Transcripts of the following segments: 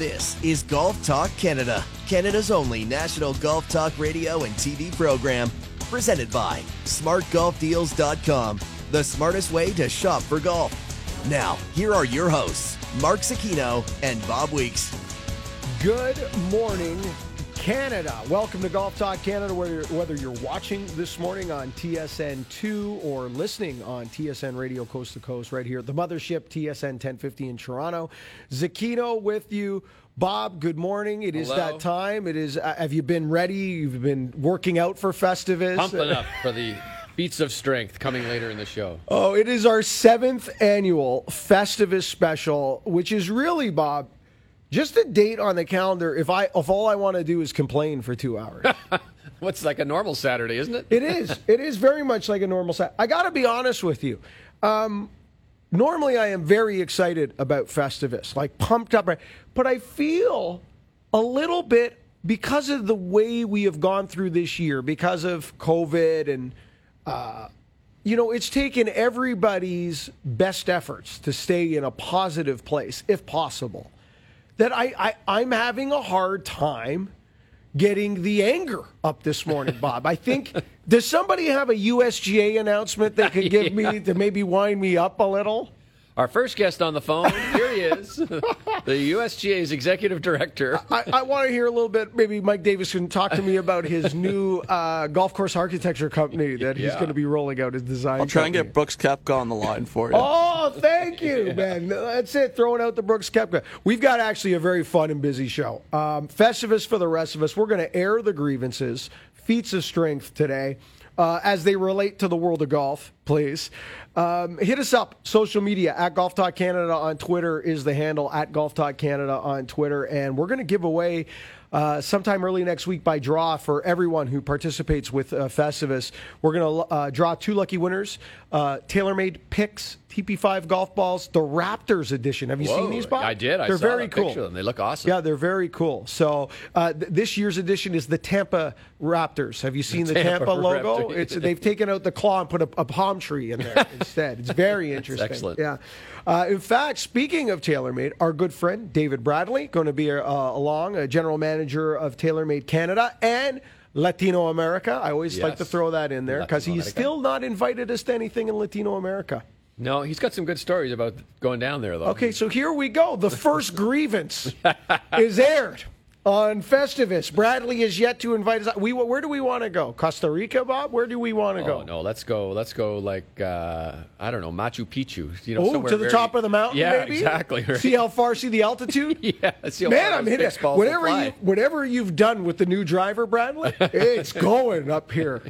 This is Golf Talk Canada, Canada's only national golf talk radio and TV program. Presented by SmartGolfDeals.com, the smartest way to shop for golf. Now, here are your hosts, Mark Zecchino and Bob Weeks. Good morning, Canada. Welcome to Golf Talk Canada, whether, whether you're watching this morning on TSN2 or listening on TSN Radio Coast to Coast right here at the mothership, TSN 1050 in Toronto. Zecchino with you. Bob, good morning. It is Hello. that time. It is. Uh, have you been ready? You've been working out for Festivus. pumping up for the feats of strength coming later in the show. Oh, it is our seventh annual Festivus special, which is really, Bob, just a date on the calendar. If I, if all I want to do is complain for two hours, What's like a normal Saturday, isn't it? it is. It is very much like a normal set. I got to be honest with you. Um, normally, I am very excited about Festivus, like pumped up, but I feel a little bit because of the way we have gone through this year, because of COVID and uh, you know, it's taken everybody's best efforts to stay in a positive place, if possible. That I, I I'm having a hard time getting the anger up this morning, Bob. I think does somebody have a USGA announcement they could give me to maybe wind me up a little? Our first guest on the phone, is, the USGA's executive director. I, I want to hear a little bit. Maybe Mike Davis can talk to me about his new uh, golf course architecture company that he's Yeah. going to be rolling out his design. I'll try and get Brooks Koepka on the line for you. Oh, thank you, man. That's it. Throwing out the Brooks Koepka. We've got actually a very fun and busy show. Um, Festivus for the rest of us. We're going to air the grievances, feats of strength today. Uh, as they relate to the world of golf, please. Um, hit us up, social media, at Golf Talk Canada on Twitter is the handle, at Golf Talk Canada on Twitter. And we're going to give away uh, sometime early next week by draw for everyone who participates with uh, Festivus. We're going to uh, draw two lucky winners uh, TaylorMade Pix TP5 golf balls, the Raptors edition. Have you Whoa, seen these, Bob? I did. I They're saw very cool. picture of them. They look awesome. Yeah, they're very cool. So uh, th- this year's edition is the Tampa Raptors. Have you seen the, Tampa Tampa, logo? It's they've taken out the claw and put a, a palm tree in there instead. It's very interesting. excellent. Yeah. Uh, in fact, speaking of TaylorMade, our good friend David Bradley going to be uh, along, a general manager of TaylorMade Canada and. Latino America. I always like to throw that in there because he's still not invited us to anything in Latino America. No, he's got some good stories about going down there, though. Okay, so here we go. The first grievance is aired on Festivus. Bradley is yet to invite us. We where do we want to go? Costa Rica, Bob? Where do we want to Oh go? no, let's go. Let's go like uh, I don't know, Machu Picchu. You know, Oh, to the very- top of the mountain, Yeah, maybe. exactly. right. See how far? See the altitude. yeah, Man, I'm hitting whatever you whatever you've done with the new driver, Bradley. it's going up here.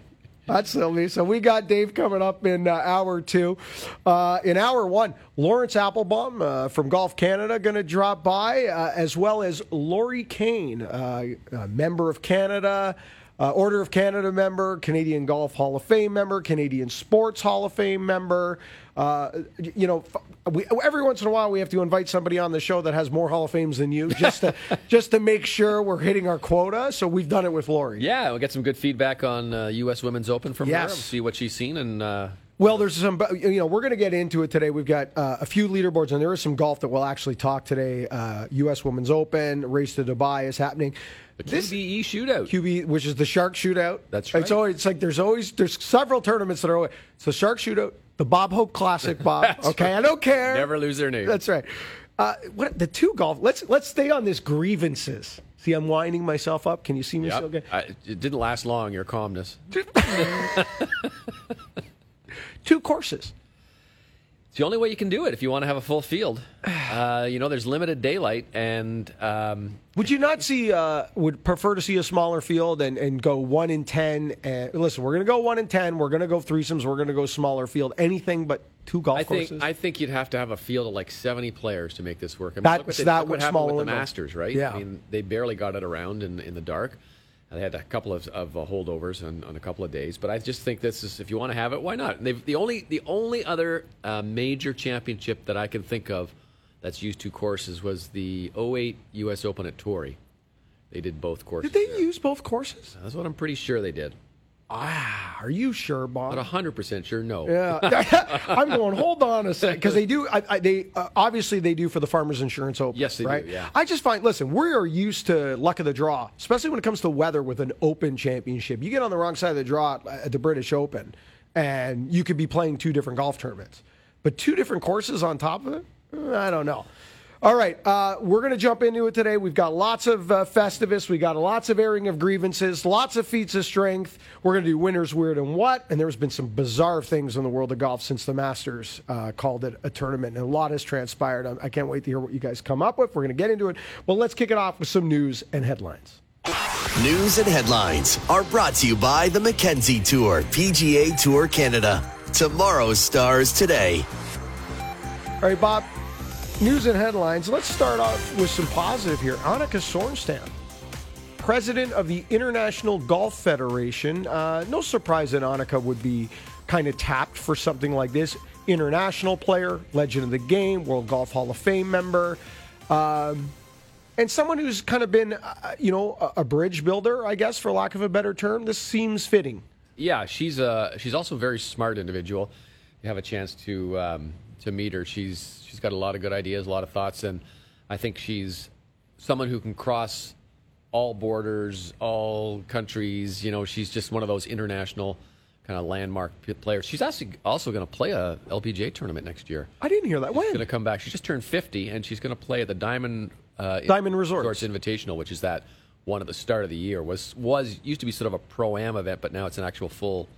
That's. So we got Dave coming up in uh, hour two. Uh, in hour one, Laurence Applebaum uh, from Golf Canada going to drop by, uh, as well as Lori Kane, uh, member of Canada. Uh, Order of Canada member, Canadian Golf Hall of Fame member, Canadian Sports Hall of Fame member. Uh, you know, we, every once in a while we have to invite somebody on the show that has more Hall of Fames than you, just to just to make sure we're hitting our quota. So we've done it with Lori. Yeah, we'll get some good feedback on uh, U.S. Women's Open from Yes. her. See what she's seen and. Uh, Well, there's some, you know, we're going to get into it today. We've got uh, a few leaderboards, and there is some golf that we'll actually talk today. Uh, U.S. Women's Open, Race to Dubai is happening. The QBE shootout. QB, which is the Shark Shootout. That's right. It's right. always it's like there's always there's several tournaments that are always it's the Shark Shootout, the Bob Hope Classic, Bob. okay, I don't care. Never lose their name. That's right. Uh, what the two golf? Let's let's stay on this grievances. See, I'm winding myself up. Can you see me Yep. still good? I, it didn't last long. Your calmness. Two courses. It's the only way you can do it if you want to have a full field. Uh, you know, there's limited daylight, and um, Would you not see? Uh, would prefer to see a smaller field and, and go one in ten? And listen, we're going to go one in ten. We're going to go threesomes. We're going to go smaller field. Anything but two golf I think courses. I think you'd have to have a field of like 70 players to make this work. I mean, That's- look what they- that look would what happened with the. Masters, right? Yeah. I mean, they barely got it around in in the dark. They had a couple of, of uh, holdovers on, on a couple of days, but I just think this is if you want to have it, why not? They've, the only the only other uh, major championship that I can think of that's used two courses was the 08 U.S. Open at Torrey. They did both courses. Did they there. use both courses? That's what I'm pretty sure they did. Ah, are you sure, Bob? Not hundred percent sure. No. Yeah, I'm going. Hold on a second, because they do. I, I, they uh, obviously they do for the Farmers Insurance Open. Yes, they do, yeah. I just find. Listen, we are used to luck of the draw, especially when it comes to weather with an Open Championship. You get on the wrong side of the draw at the British Open, and you could be playing two different golf tournaments, but two different courses on top of it. I don't know. All right, uh, we're going to jump into it today. We've got lots of uh, Festivus. We got lots of airing of grievances, lots of feats of strength. We're going to do winners, weird, and what. And there's been some bizarre things in the world of golf since the Masters uh, called it a tournament, and a lot has transpired. I- I can't wait to hear what you guys come up with. We're going to get into it. Well, let's kick it off with some news and headlines. News and headlines are brought to you by the Mackenzie Tour, PGA Tour Canada. Tomorrow's stars today. All right, Bob. News and headlines. Let's start off with some positive here. Annika Sorenstam, president of the International Golf Federation. Uh, no surprise that Annika would be kind of tapped for something like this. International player, legend of the game, World Golf Hall of Fame member, um, and someone who's kind of been, uh, you know, a, a bridge builder, I guess, for lack of a better term. This seems fitting. Yeah, she's a she's also a very smart individual. You have a chance to um, to meet her. She's she's got a lot of good ideas, a lot of thoughts, and I think she's someone who can cross all borders, all countries. You know, she's just one of those international kind of landmark players. She's actually also going to play a LPGA tournament next year. I didn't hear that. She's When? She's going to come back. She just turned 50, and she's going to play at the Diamond uh, Diamond Resorts. Invitational, which is that one at the start of the year. Was was used to be sort of a pro am event, but now it's an actual full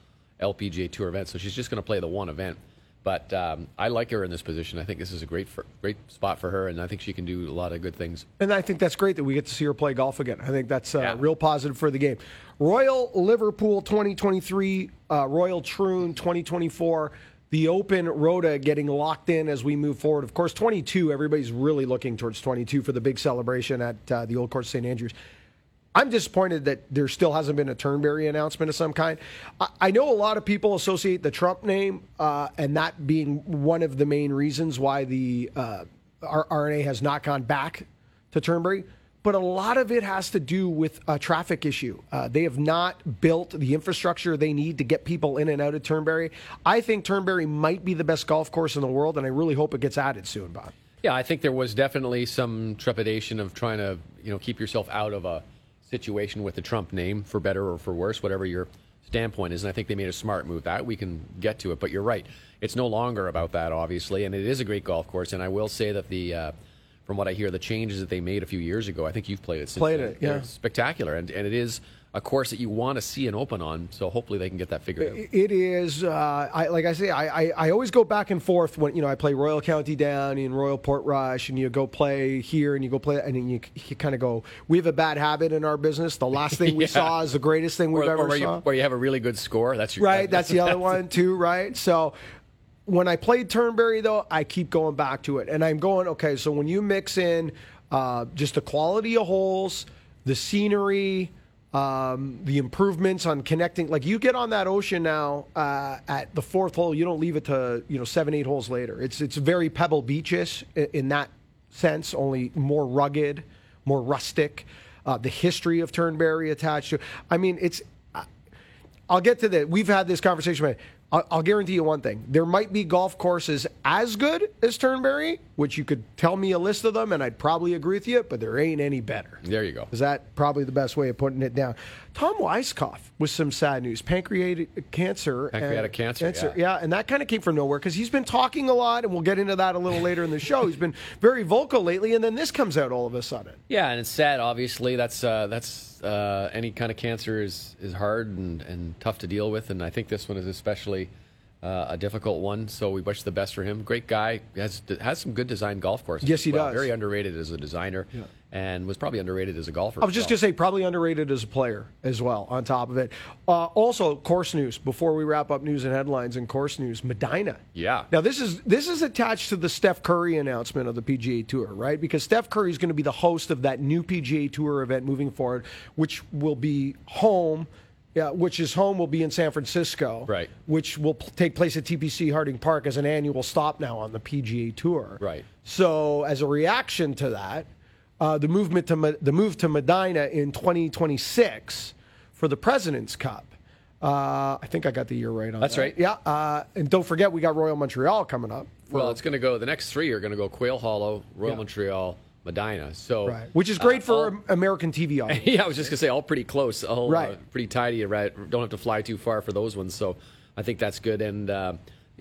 LPGA Tour event. So she's just going to play the one event. But um, I like her in this position. I think this is a great for, great spot for her, and I think she can do a lot of good things. And I think that's great that we get to see her play golf again. I think that's uh, Yeah. real positive for the game. Royal Liverpool 2023, uh, Royal Troon 2024, the Open rota getting locked in as we move forward. Of course, 22, everybody's really looking towards 22 for the big celebration at uh, the Old Course St. Andrews. I'm disappointed that there still hasn't been a Turnberry announcement of some kind. I, I know a lot of people associate the Trump name uh, and that being one of the main reasons why the uh, R&A has not gone back to Turnberry. But a lot of it has to do with a traffic issue. Uh, they have not built the infrastructure they need to get people in and out of Turnberry. I think Turnberry might be the best golf course in the world, and I really hope it gets added soon, Bob. Yeah, I think there was definitely some trepidation of trying to, you know, keep yourself out of a situation with the Trump name, for better or for worse, whatever your standpoint is. And I think they made a smart move. That we can get to it, but you're right. It's no longer about that, obviously, and it is a great golf course. And I will say that the, uh, from what I hear, the changes that they made a few years ago, I think you've played it. Since Played it, yeah. spectacular, and and it is a course that you want to see an open on. So hopefully they can get that figured out. It is. Uh, I like I say. I, I, I always go back and forth when you know I play Royal County Down in Royal Portrush, and you go play here, and you go play, and then you, you kind of go. We have a bad habit in our business. The last thing we Yeah. saw is the greatest thing we've Or, ever or where, saw. you, where you have a really good score. That's your right. That's the other one too. Right. So when I played Turnberry, though, I keep going back to it, and I'm going okay. So when you mix in uh, just the quality of holes, the scenery. Um, the improvements on connecting, like you get on that ocean now uh, at the fourth hole, you don't leave it to you know seven, eight holes later. It's it's very Pebble Beachish in, in that sense, only more rugged, more rustic. Uh, the history of Turnberry attached to. I mean, it's I'll get to that. We've had this conversation. I'll, I'll guarantee you one thing: there might be golf courses as good as Turnberry, which you could tell me a list of them, and I'd probably agree with you. But there ain't any better. There you go. Is that probably the best way of putting it down? Tom Weiskopf with some sad news: pancreatic cancer. Pancreatic and- cancer, yeah. yeah and that kind of came from nowhere because he's been talking a lot, and we'll get into that a little later in the show. He's been very vocal lately, and then this comes out all of a sudden. Yeah, and it's sad. Obviously, that's uh, that's uh, any kind of cancer is is hard and, and tough to deal with, and I think this one is especially uh, a difficult one. So we wish the best for him. Great guy has has some good design golf courses. Yes, he well. does. Very underrated as a designer, and was probably underrated as a golfer. I was just going to say, probably underrated as a player as well, on top of it. Uh, also, course news, before we wrap up news and headlines and course news, Medinah. Yeah. Now, this is this is attached to the Steph Curry announcement of the PGA Tour, right? Because Steph Curry is going to be the host of that new PGA Tour event moving forward, which will be home. Yeah, which is home will be in San Francisco, Right. Which will p- take place at TPC Harding Park as an annual stop now on the PGA Tour, Right. So, as a reaction to that, uh, the movement to the move to Medinah in 2026 for the President's Cup. Uh, I think I got the year right on That's that. right. Yeah. Uh, and don't forget, we got Royal Montreal coming up. Well, it's going to go. The next three are going to go Quail Hollow, Royal Yeah. Montreal, Medinah. So, Right. Which is great uh, for all- American TV audience. yeah, I was just going to say all pretty close, all uh, pretty tidy. Right, don't have to fly too far for those ones. So, I think that's good. And uh,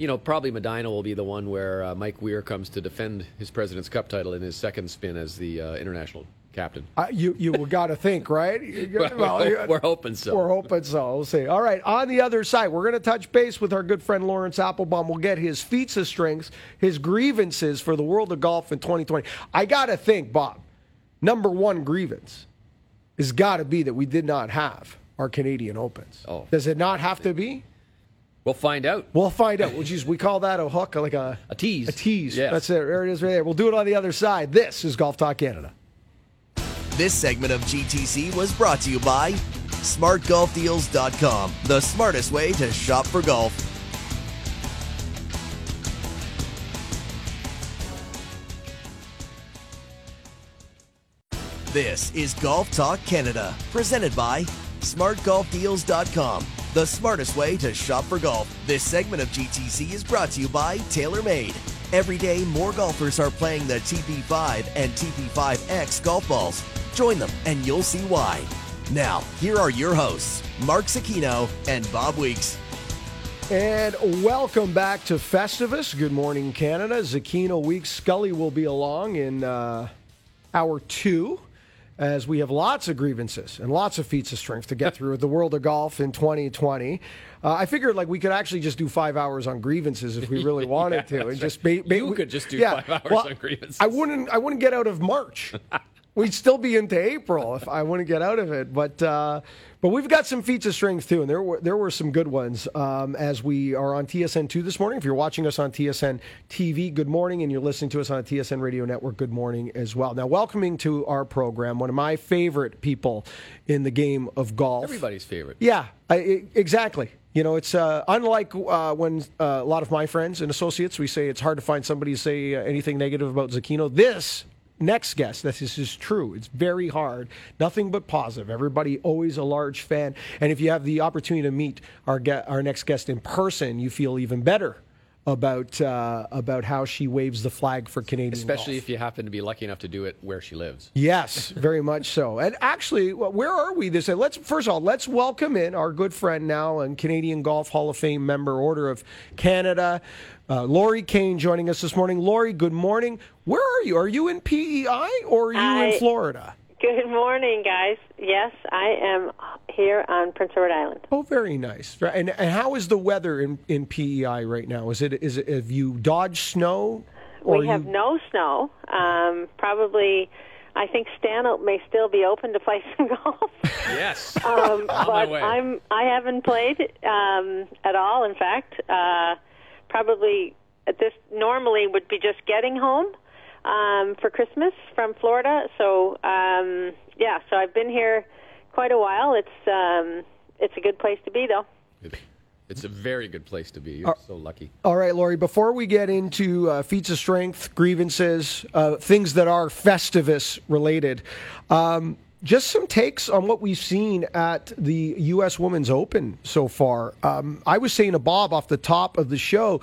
you know, probably Medinah will be the one where uh, Mike Weir comes to defend his President's Cup title in his second spin as the uh, international captain. Uh, you you got to think, right? Well, you- we're hoping so. We're hoping so. We'll see. All right. On the other side, we're going to touch base with our good friend Laurence Applebaum. We'll get his feats of strengths, his grievances for the world of golf in 2020. I got to think, Bob, number one grievance has got to be that we did not have our Canadian Opens. Oh. Does it not have to be? We'll find out. We'll find out. Which is we call that a hook, like a A tease. A tease. Yes. That's it. There it is, right there. We'll do it on the other side. This is Golf Talk Canada. This segment of GTC was brought to you by SmartGolfDeals.com, the smartest way to shop for golf. This is Golf Talk Canada, presented by SmartGolfDeals.com, the smartest way to shop for golf. This segment of GTC is brought to you by TaylorMade. Every day, more golfers are playing the TP5 and TP5X golf balls. Join them, and you'll see why. Now, here are your hosts, Mark Zecchino and Bob Weeks. And welcome back to Festivus. Good morning, Canada. Zecchino Weeks. Scully will be along in uh, hour two as we have lots of grievances and lots of feats of strength to get through with the world of golf in 2020. Uh, I figured like we could actually just do five hours on grievances if we really wanted Yeah, to, and that's just right. ba- ba- You could just do five hours well, on grievances. I wouldn't. I wouldn't get out of March. We'd still be into April if I wouldn't get out of it. But uh, but we've got some feats of strength too, and there were there were some good ones um, as we are on TSN two this morning. If you're watching us on TSN TV, good morning, and you're listening to us on TSN Radio Network, good morning as well. Now, welcoming to our program one of my favorite people in the game of golf. Everybody's favorite. Yeah, I, I- exactly. You know, it's uh, unlike uh, when uh, a lot of my friends and associates we say it's hard to find somebody to say uh, anything negative about Zecchino. This next guest, this is true. It's very hard. Nothing but positive. Everybody always a large fan, and if you have the opportunity to meet our ge- our next guest in person, you feel even better about uh, about how she waves the flag for Canadian, Especially golf. if you happen to be lucky enough to do it where she lives. Yes, very much so. And actually, where are we this? Let's first of all let's welcome in our good friend now and Canadian Golf Hall of Fame member, Order of Canada, uh, Lori Kane, joining us this morning. Lori, good morning. Where are you? Are you in PEI or are you in Florida? Good morning, guys. Yes, I am here on Prince Edward Island. Oh, very nice. And, and how is the weather in, in PEI right now? Is it is it have you dodged snow? Or we have you, no snow. Um, probably, I think Stanhope may still be open to play some golf. Yes. Um, my but way. I'm I haven't played um, at all. In fact, uh, probably at this normally would be just getting home um, for Christmas from Florida. So um, yeah, so I've been here quite a while. It's um, it's a good place to be though. It's a very good place to be. You're so lucky. All right, Lori, before we get into uh, feats of strength, grievances, uh, things that are Festivus related, um, just some takes on what we've seen at the U.S. Women's Open so far. Um, I was saying to Bob off the top of the show,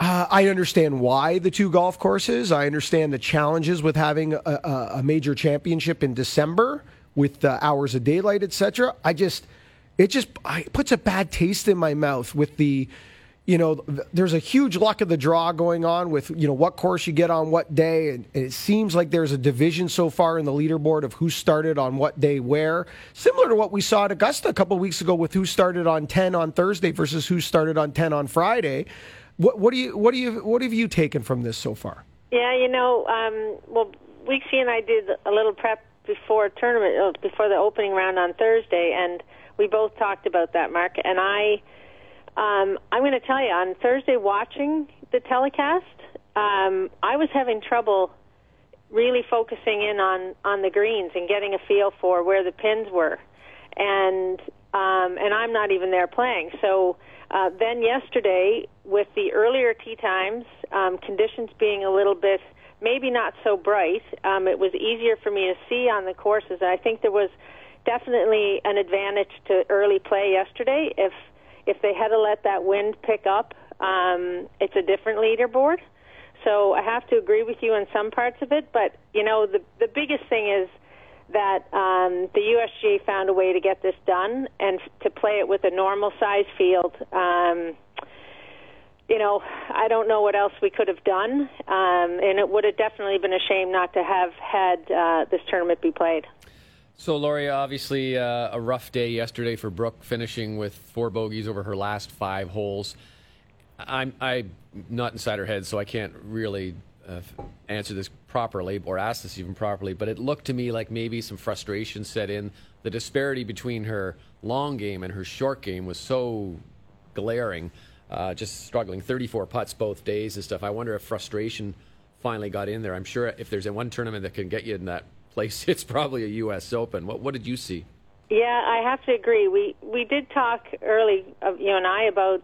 uh, I understand why the two golf courses. I understand the challenges with having a, a, major championship in December with uh, hours of daylight, etc. I just, it just I, it puts a bad taste in my mouth with the, you know, there's a huge luck of the draw going on with you know what course you get on what day, and, and it seems like there's a division so far in the leaderboard of who started on what day where, similar to what we saw at Augusta a couple of weeks ago with who started on 10 on Thursday versus who started on 10 on Friday. What, what do you what do you what have you taken from this so far? Yeah, you know, um, well, Weeksy and I did a little prep before tournament, uh, before the opening round on Thursday, and we both talked about that, Mark. And I, um, I'm going to tell you, on Thursday watching the telecast, um, I was having trouble really focusing in on on the greens and getting a feel for where the pins were, and um, and I'm not even there playing. So uh, then yesterday, with the earlier tee times, um, conditions being a little bit maybe not so bright, um, it was easier for me to see on the courses. I think there was definitely an advantage to early play yesterday. If if they had to let that wind pick up, um, it's a different leaderboard. So I have to agree with you on some parts of it, but you know the the biggest thing is that um, the USGA found a way to get this done and to play it with a normal size field. Um, you know, I don't know what else we could have done, um, and it would have definitely been a shame not to have had uh, this tournament be played. So, Lori, obviously uh, a rough day yesterday for Brooke, finishing with four bogeys over her last five holes. I'm I'm not inside her head, so I can't really uh, answer this properly or ask this even properly. But it looked to me like maybe some frustration set in. The disparity between her long game and her short game was so glaring. Uh, just struggling, 34 putts both days and stuff. I wonder if frustration finally got in there. I'm sure if there's one tournament that can get you in that place, it's probably a U.S. Open. What what did you see? Yeah, I have to agree. We we did talk early, of you and I, about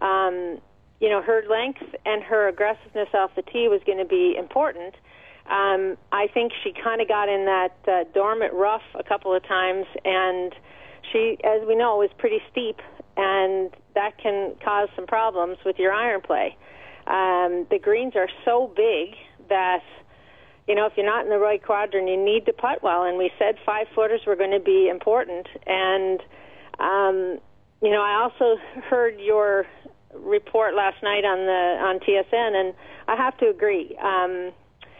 um, you know her length and her aggressiveness off the tee was going to be important. Um, I think she kind of got in that uh, dormant rough a couple of times, and she, as we know, is pretty steep, and that can cause some problems with your iron play. Um, the greens are so big that you know, if you're not in the right quadrant, you need to putt well. And we said five footers were going to be important. And, um, you know, I also heard your report last night on the on TSN, and I have to agree. Um,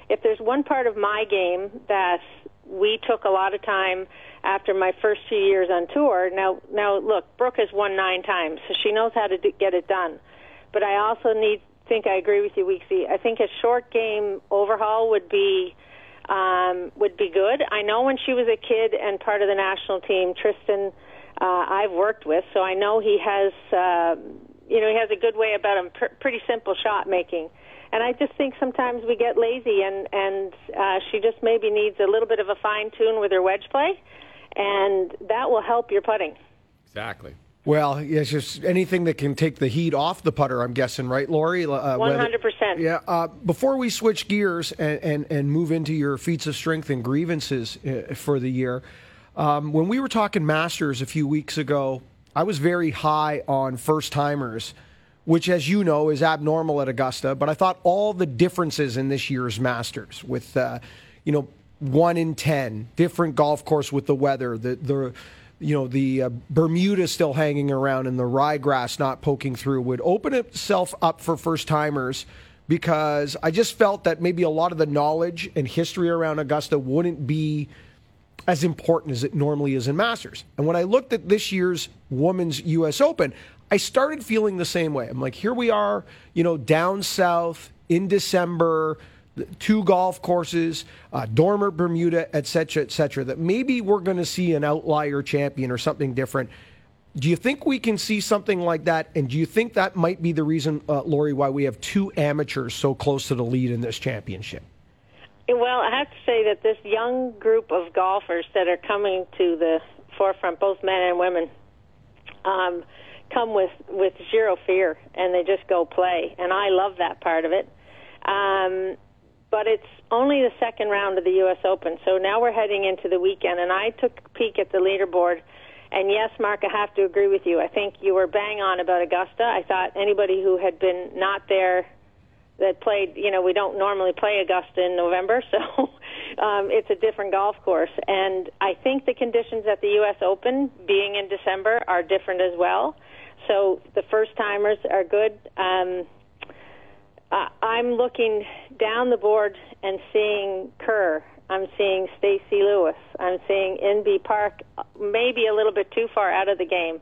if there's one part of my game that we took a lot of time after my first few years on tour. Now, now look, Brooke has won nine times, so she knows how to do, get it done. But I also need think I agree with you, Weeksy. I think a short game overhaul would be um, would be good. I know when she was a kid and part of the national team, Tristan, uh, I've worked with, so I know he has, uh, you know, he has a good way about him. Pr- pretty simple shot making, and I just think sometimes we get lazy, and and uh, she just maybe needs a little bit of a fine tune with her wedge play, and that will help your putting. Exactly. Well, it's just anything that can take the heat off the putter. I'm guessing, right, Lori? Uh, One hundred percent. Yeah. Uh, before we switch gears and, and, and move into your feats of strength and grievances uh, for the year, um, when we were talking Masters a few weeks ago, I was very high on first timers, which, as you know, is abnormal at Augusta. But I thought all the differences in this year's Masters, with uh, you know one in ten, different golf course with the weather, the the you know, the uh, Bermuda still hanging around and the ryegrass not poking through would open itself up for first timers because I just felt that maybe a lot of the knowledge and history around Augusta wouldn't be as important as it normally is in Masters. And when I looked at this year's Women's US Open, I started feeling the same way. I'm like, here we are, you know, down south in December two golf courses, uh, Dormant, Bermuda, et cetera, et cetera, that maybe we're going to see an outlier champion or something different. Do you think we can see something like that? And do you think that might be the reason, uh, Lori, why we have two amateurs so close to the lead in this championship? Well, I have to say that this young group of golfers that are coming to the forefront, both men and women, um, come with with zero fear and they just go play, and I love that part of it. Um, but it's only the second round of the U.S. Open. So now we're heading into the weekend, and I took a peek at the leaderboard. And yes, Mark, I have to agree with you. I think you were bang on about Augusta. I thought anybody who had been not there that played, you know, we don't normally play Augusta in November, so um, it's a different golf course. And I think the conditions at the U.S. Open, being in December, are different as well. So the first timers are good. Um, I'm looking down the board and seeing Kerr. I'm seeing Stacy Lewis. I'm seeing Inbee Park, maybe a little bit too far out of the game.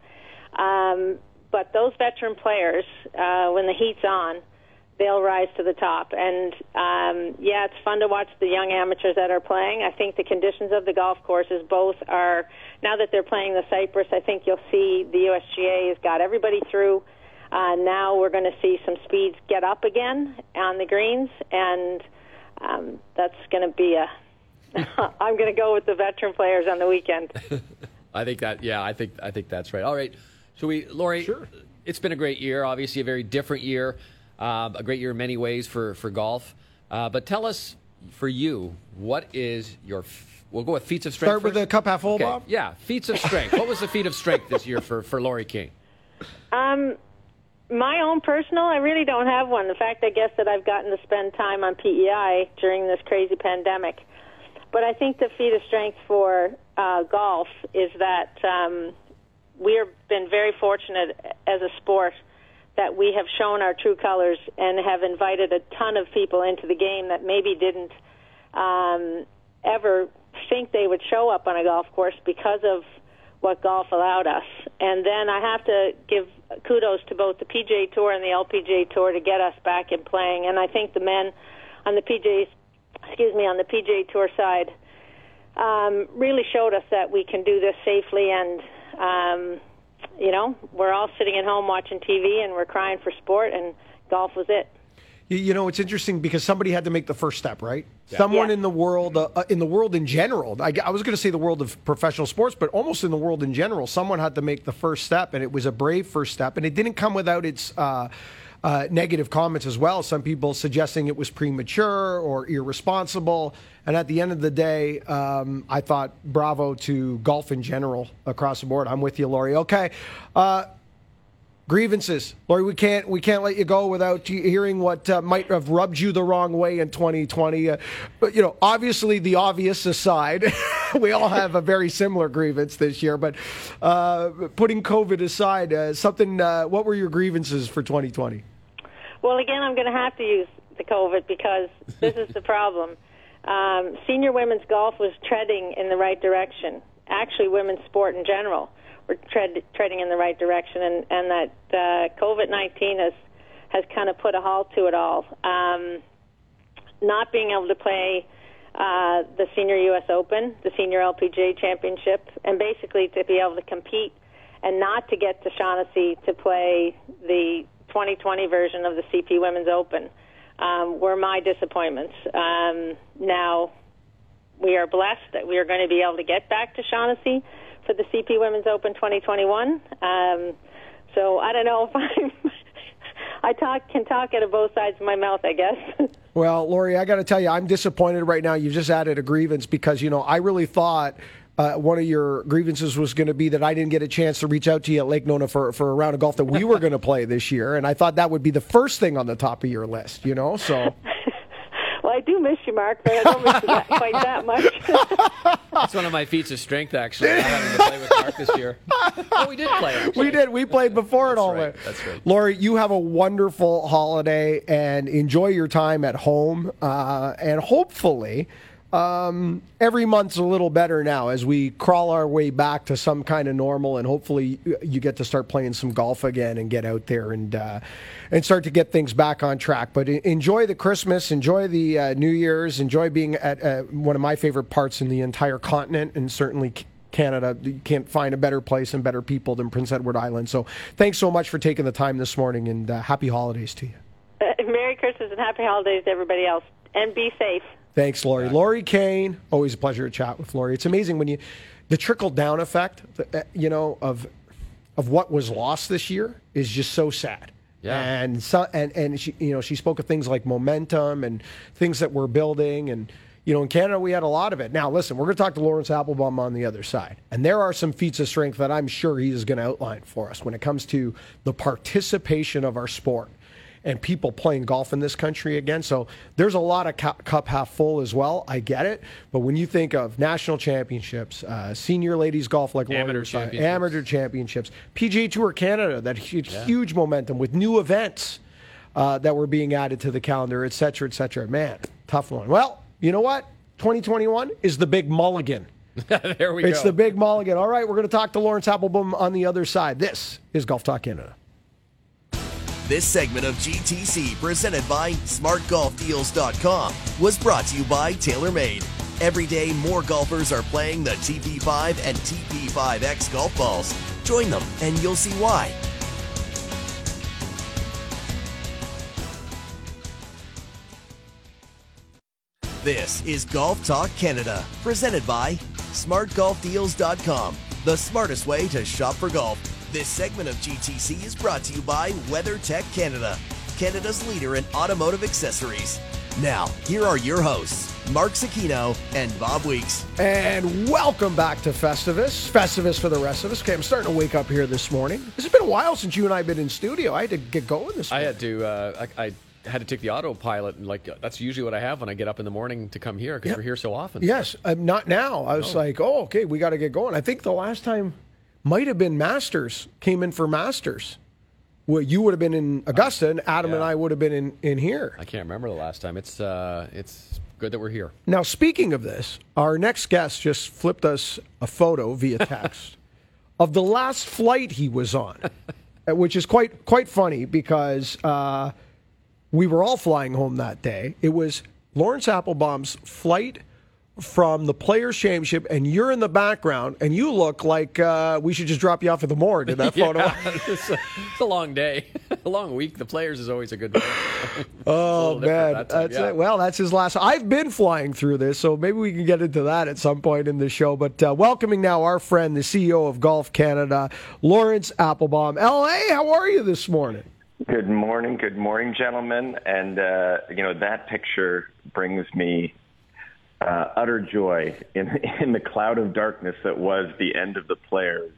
Um, but those veteran players, uh, when the heat's on, they'll rise to the top. And um, yeah, it's fun to watch the young amateurs that are playing. I think the conditions of the golf courses both are now that they're playing the Cypress. I think you'll see the USGA has got everybody through uh, now we're going to see some speeds get up again on the greens, and um, that's going to be a. I'm going to go with the veteran players on the weekend. I think that, yeah, I think I think that's right. All right, so we, Lori, sure. it's been a great year. Obviously, a very different year, uh, a great year in many ways for for golf. Uh, but tell us for you, what is your? f- We'll go with feats of strength. Start with the cup half full, Okay, Bob? Yeah, feats of strength. what was the feat of strength this year for for Lori Kane? Um, my own personal, I really don't have one. The fact, I guess, that I've gotten to spend time on PEI during this crazy pandemic. But I think the feat of strength for uh, golf is that um, we have been very fortunate as a sport that we have shown our true colors and have invited a ton of people into the game that maybe didn't um, ever think they would show up on a golf course because of what golf allowed us. And then I have to give kudos to both the PGA Tour and the LPGA Tour to get us back in playing. And I think the men on the PGA, excuse me, on the PGA Tour side, um, really showed us that we can do this safely. And um, you know, we're all sitting at home watching TV and we're crying for sport, and golf was it. You, you know, it's interesting because somebody had to make the first step, right? Someone Yeah. in the world, uh, uh, in the world in general. I, I was going to say the world of professional sports, but almost in the world in general, someone had to make the first step, and it was a brave first step, and it didn't come without its. Uh, uh, negative comments as well. Some people suggesting it was premature or irresponsible. And at the end of the day, um, I thought bravo to golf in general across the board. I'm with you, Lori. Okay. Uh, grievances, Lori. We can't we can't let you go without hearing what uh, might have rubbed you the wrong way in 2020. Uh, but you know, obviously, the obvious aside, we all have a very similar grievance this year. But uh, putting COVID aside, uh, something. Uh, what were your grievances for 2020? Well, again, I'm going to have to use the COVID because this is the problem. Um, senior women's golf was treading in the right direction. Actually, women's sport in general were tread, treading in the right direction, and, and that uh, COVID 19 has has kind of put a halt to it all. Um, not being able to play uh, the Senior U.S. Open, the Senior LPGA Championship, and basically to be able to compete and not to get to Shaughnessy to play the 2020 version of the CP Women's Open um, were my disappointments. Um, now, we are blessed that we are going to be able to get back to Shaughnessy for the CP Women's Open 2021. Um, so I don't know if I'm. I talk can talk out of both sides of my mouth, I guess. Well, Lori, I got to tell you, I'm disappointed right now. You've just added a grievance because you know I really thought. Uh, one of your grievances was going to be that I didn't get a chance to reach out to you at Lake Nona for, for a round of golf that we were going to play this year, and I thought that would be the first thing on the top of your list. You know, so I do miss you, Mark, but I don't miss you that, quite that much. That's one of my feats of strength, actually, not having to play with Mark this year. Oh, we did play. Actually. we did. We played before it all right. went. That's right. Lori, you have a wonderful holiday and enjoy your time at home. Uh, and hopefully, um, every month's a little better now as we crawl our way back to some kind of normal. And hopefully, you get to start playing some golf again and get out there and uh, and start to get things back on track. But enjoy the Christmas, enjoy the uh, New Year's, enjoy being at uh, one of my favorite parts in the entire continent, and certainly. Canada. You can't find a better place and better people than Prince Edward Island. So thanks so much for taking the time this morning and uh, happy holidays to you. Merry Christmas and happy holidays to everybody else. And be safe. Thanks, Lori. Lori Kane, always a pleasure to chat with Lori. It's amazing when you, the trickle down effect, uh, you know, of of what was lost this year is just so sad. Yeah. And so, and and she, you know, she spoke of things like momentum and things that we're building, and you know, in Canada we had a lot of it. Now, listen, we're going to talk to Laurence Applebaum on the other side, and there are some feats of strength that I'm sure he is going to outline for us when it comes to the participation of our sport and people playing golf in this country again. So there's a lot of cu- cup half full as well. I get it, but when you think of national championships, uh, senior ladies golf like Amateur championships. amateur championships, PGA Tour Canada, that huge, huge momentum with new events uh, that were being added to the calendar, et cetera, et cetera. Man, tough one. Well, you know what? 2021 is the big mulligan. there we It's go. It's the big mulligan. All right, we're going to talk to Laurence Applebaum on the other side. This is Golf Talk Canada. This segment of GTC, presented by SmartGolfDeals.com, was brought to you by TaylorMade. Every day, more golfers are playing the TP5 and TP5X golf balls. Join them, and you'll see why. This is Golf Talk Canada, presented by SmartGolfDeals.com, the smartest way to shop for golf. This segment of GTC is brought to you by WeatherTech Canada, Canada's leader in automotive accessories. Now, here are your hosts, Mark Zecchino and Bob Weeks. And welcome back to Festivus. Festivus for the rest of us. Okay, I'm starting to wake up here this morning. This has been a while since you and I have been in studio. I had to get going this morning. I had to. Uh, I, I had to take the autopilot, and like that's usually what I have when I get up in the morning to come here because Yep. we're here so often. Yes, um, not now. I was like, oh, okay, we got to get going. I think the last time might have been Masters came in for Masters. Well, you would have been in Augusta, and Adam and I would have been in, in here. I can't remember the last time. It's uh, it's good that we're here. Now, speaking of this, our next guest just flipped us a photo via text of the last flight he was on, uh, which is quite quite funny because uh, we were all flying home that day. It was Laurence Applebaum's flight from the Players Championship, and you're in the background, and you look like uh, we should just drop you off at the morgue in that photo. It's, a, it's a long day, a long week. The players is always a good. Oh man, that's it. Well, that's his last. I've been flying through this, so maybe we can get into that at some point in the show. But uh, welcoming now our friend, the CEO of Golf Canada, Laurence Applebaum. La, how are you this morning? Good morning, good morning, gentlemen. And uh, you know that picture brings me uh, utter joy in in the cloud of darkness that was the end of the players.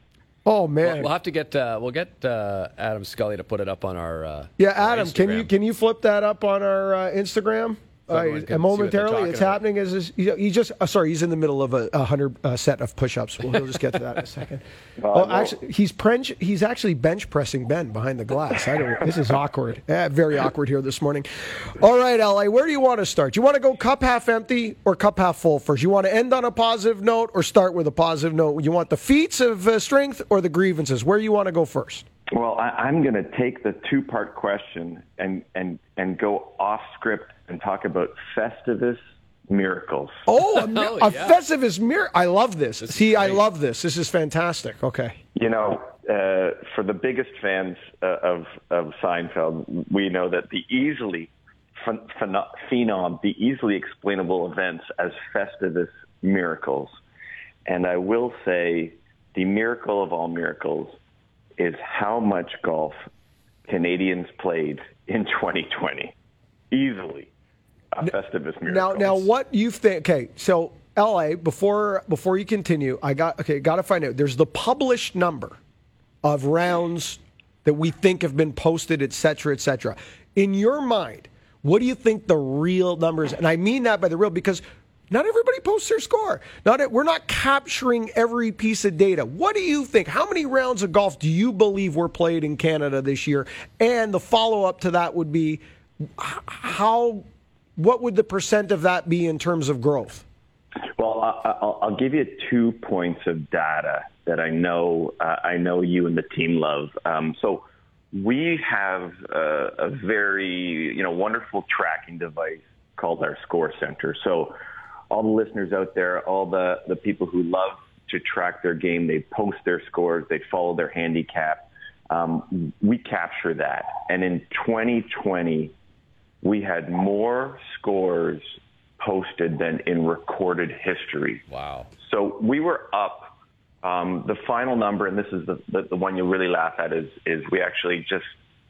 Oh man, We'll have to get uh, we'll get uh, Adam Scully to put it up on our. Uh, yeah, our Adam, can you can you flip that up on our uh, Instagram? So Uh, everyone can see and momentarily, it's about. happening. As is, he he just uh, sorry, he's in the middle of a, a hundred uh, set of push-ups. We'll, we'll just get to that in a second. oh, no. actually, he's prench, he's actually bench pressing Ben behind the glass. I don't. This is awkward. Eh, very awkward here this morning. All right, La, where do you want to start? You want to go cup half empty or cup half full first? You want to end on a positive note or start with a positive note? You want the feats of uh, strength or the grievances? Where you want to go first? Well, I, I'm going to take the two-part question and and and go off script and talk about Festivus miracles. Oh, a, mi- Oh, a. Festivus mirror. I love this. is See, I love this. This is fantastic. Okay. You know, uh, for the biggest fans uh, of of Seinfeld, we know that the easily phen- phen- phenom, the easily explainable events as Festivus miracles, and I will say, the miracle of all miracles is how much golf Canadians played in 2020. Easily, a Festivus miracle. Now, now, what you think? Okay, so L.A. Before before you continue, I got okay. Got to find out. There's the published number of rounds that we think have been posted, et cetera, et cetera. In your mind, what do you think the real numbers? And I mean that by the real because not everybody posts their score. Not we're not capturing every piece of data. What do you think? How many rounds of golf do you believe were played in Canada this year? And the follow up to that would be how what would the percent of that be in terms of growth? Well, I'll, I'll give you two points of data that I know uh, I know you and the team love. Um, so we have a, a very you know wonderful tracking device called our Score Center. So all the listeners out there, all the the people who love to track their game, they post their scores, they follow their handicap. Um, we capture that, and in 2020 we had more scores posted than in recorded history. Wow. So we were up. Um, the final number, and this is the, the, the one you'll really laugh at, is is we actually just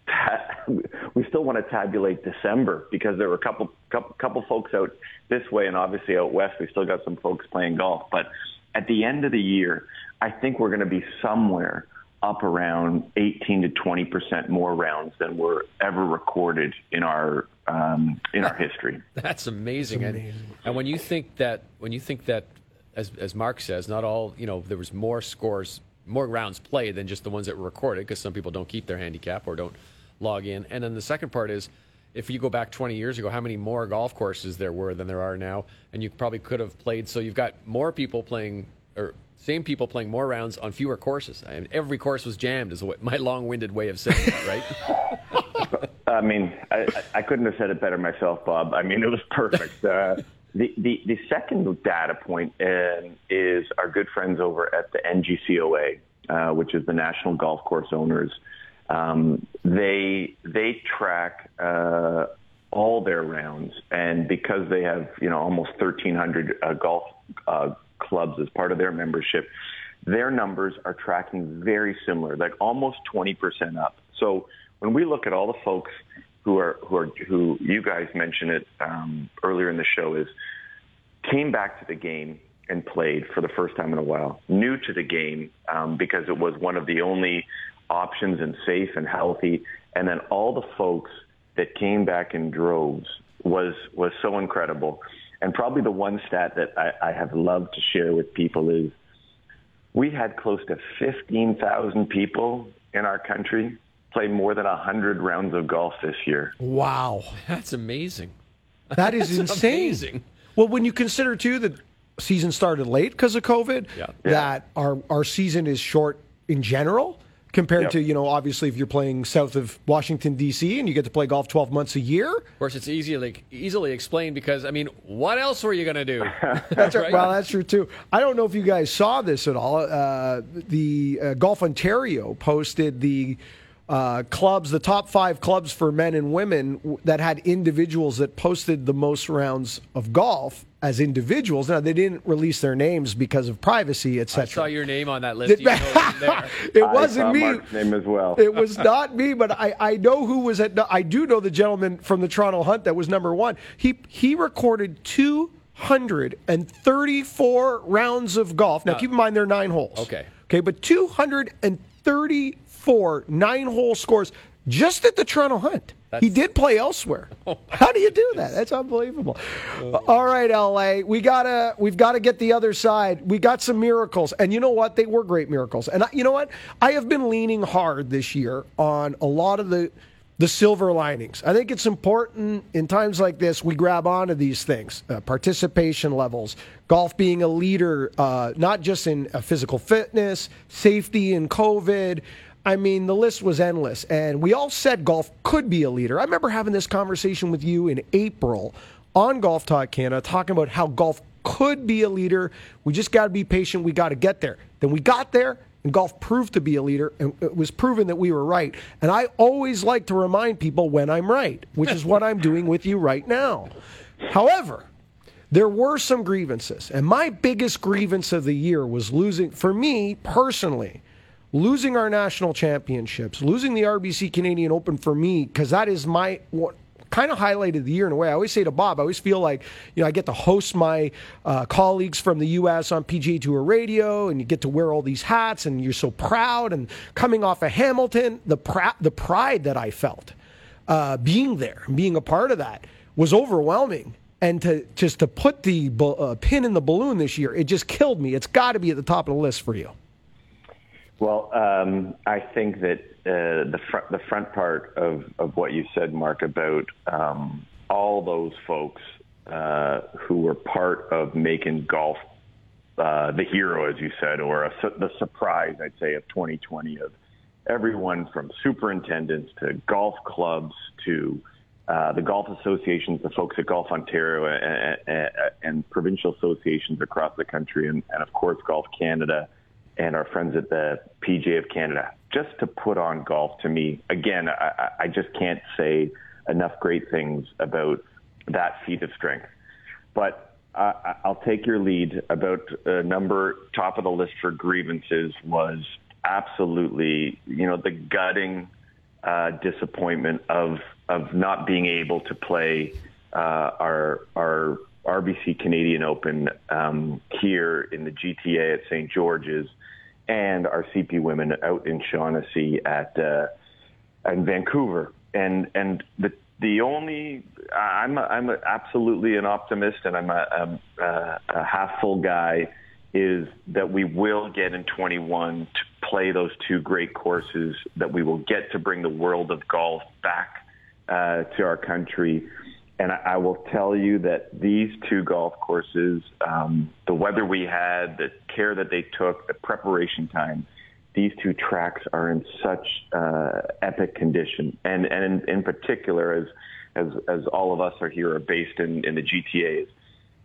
we still want to tabulate December because there were a couple couple, couple folks out this way, and obviously out west we still got some folks playing golf. But at the end of the year, I think we're going to be somewhere up around 18 to 20 percent more rounds than were ever recorded in our um, in our history. That's amazing. And, and when you think that, when you think that, as as Mark says, not all you know, there was more scores, more rounds played than just the ones that were recorded, because some people don't keep their handicap or don't log in. And then the second part is, if you go back 20 years ago, how many more golf courses there were than there are now, and you probably could have played. So you've got more people playing, or same people playing more rounds on fewer courses. And every course was jammed, is what my long-winded way of saying it, right? I mean, I, I couldn't have said it better myself, Bob. I mean, it was perfect. Uh, the, the, the second data point uh, is our good friends over at the NGCOA, uh, which is the National Golf Course Owners. Um, they they track uh, all their rounds, and because they have you know almost 1,300 uh, golf uh, clubs as part of their membership, their numbers are tracking very similar, like almost 20% up. So when we look at all the folks who are who are who you guys mentioned it um, earlier in the show is came back to the game and played for the first time in a while, new to the game um, because it was one of the only options and safe and healthy. And then all the folks that came back in droves was was so incredible. And probably the one stat that I, I have loved to share with people is we had close to 15,000 people in our country play more than 100 rounds of golf this year. Wow. That's amazing. That is That's insane. amazing. Well, when you consider too that season started late because of COVID, Yeah. that our our season is short in general compared Yep. to you know obviously if you're playing south of Washington D.C. and you get to play golf 12 months a year. Of course, it's easily easily explained because I mean, what else were you going to do? That's right. Well, that's true too. I don't know if you guys saw this at all. Uh, the uh, Golf Ontario posted the uh, clubs, the top five clubs for men and women that had individuals that posted the most rounds of golf as individuals. Now they didn't release their names because of privacy, etc. I etc. saw your name on that list. even though it wasn't there. it wasn't saw me. Mark's name as well. It was not me, but I, I know who was at. I do know the gentleman from the Toronto Hunt that was number one. He he recorded two hundred and thirty four rounds of golf. Now keep in mind there are nine holes. Okay. Okay, but two hundred and thirty four nine hole scores just at the Toronto Hunt. he did play elsewhere. How do you do that? That's unbelievable. All right, LA, we gotta we've got to get the other side. We got some miracles, and you know what? They were great miracles. And I, you know what? I have been leaning hard this year on a lot of the the silver linings. I think it's important in times like this we grab onto these things, uh, participation levels, golf being a leader, uh, not just in uh, physical fitness, safety in COVID. I mean, the list was endless, and we all said golf could be a leader. I remember having this conversation with you in April on Golf Talk Canada, talking about how golf could be a leader. We just got to be patient. We got to get there. Then we got there, and golf proved to be a leader, and it was proven that we were right. And I always like to remind people when I'm right, which is what I'm doing with you right now. However, there were some grievances, and my biggest grievance of the year was losing, for me personally, losing our national championships, losing the RBC Canadian Open for me, because that is my what kind of highlighted the year in a way. I always say to Bob, I always feel like you know I get to host my uh, colleagues from the U.S. on PGA Tour Radio, and you get to wear all these hats, and you're so proud. And coming off of Hamilton, the pr- the pride that I felt uh, being there being a part of that was overwhelming. And to just to put the uh, pin in the balloon this year, it just killed me. It's got to be at the top of the list for you. Well, um, I think that uh, the front the front part of, of what you said, Mark, about um, all those folks uh, who were part of making golf uh, the hero, as you said, or a, the surprise, I'd say, of 2020 of everyone from superintendents to golf clubs to uh, the golf associations, the folks at Golf Ontario and, and, and provincial associations across the country, and, and of course Golf Canada and our friends at the PGA of Canada, just to put on golf to me. Again, I, I just can't say enough great things about that feat of strength. But uh, I'll take your lead about a number top of the list for grievances was absolutely, you know, the gutting uh, disappointment of of not being able to play uh, our our RBC Canadian Open um, here in the GTA at St. George's and our CP women out in Shaughnessy at uh, in Vancouver. And and the the only I'm a, I'm a, absolutely an optimist and I'm a, a, a half full guy is that we will get in 21 to play those two great courses that we will get to bring the world of golf back uh, to our country. And I, I will tell you that these two golf courses, um, the weather we had, the care that they took, the preparation time, these two tracks are in such uh, epic condition. And, and in, in particular, as, as, as all of us are here are based in, in the GTAs,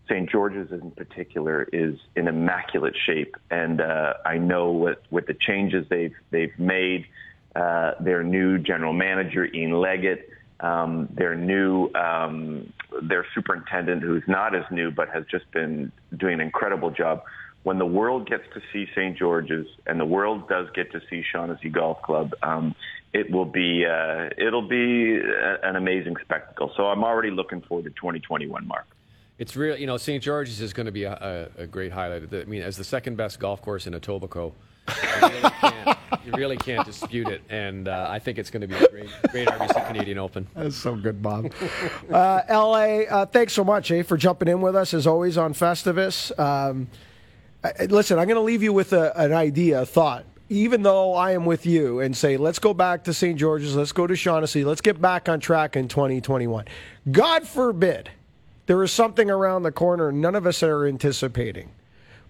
St. George's in particular is in immaculate shape. And uh, I know with, with the changes they've, they've made, uh, their new general manager, Ian Leggett, um, their new um, their superintendent, who's not as new but has just been doing an incredible job. When the world gets to see St. George's and the world does get to see Shaughnessy Golf Club, um, it will be uh, it'll be a, an amazing spectacle. So I'm already looking forward to 2021, Mark. It's real, you know. St. George's is going to be a, a, a great highlight. I mean, as the second best golf course in Etobicoke, you really can't, you really can't dispute it. And uh, I think it's going to be a great, great RBC Canadian Open. That's so good, Bob. uh, LA, uh, thanks so much, eh, for jumping in with us as always on Festivus. Um, I, listen, I'm going to leave you with a, an idea, a thought. Even though I am with you and say, let's go back to St. George's, let's go to Shaughnessy, let's get back on track in 2021. God forbid there is something around the corner none of us are anticipating.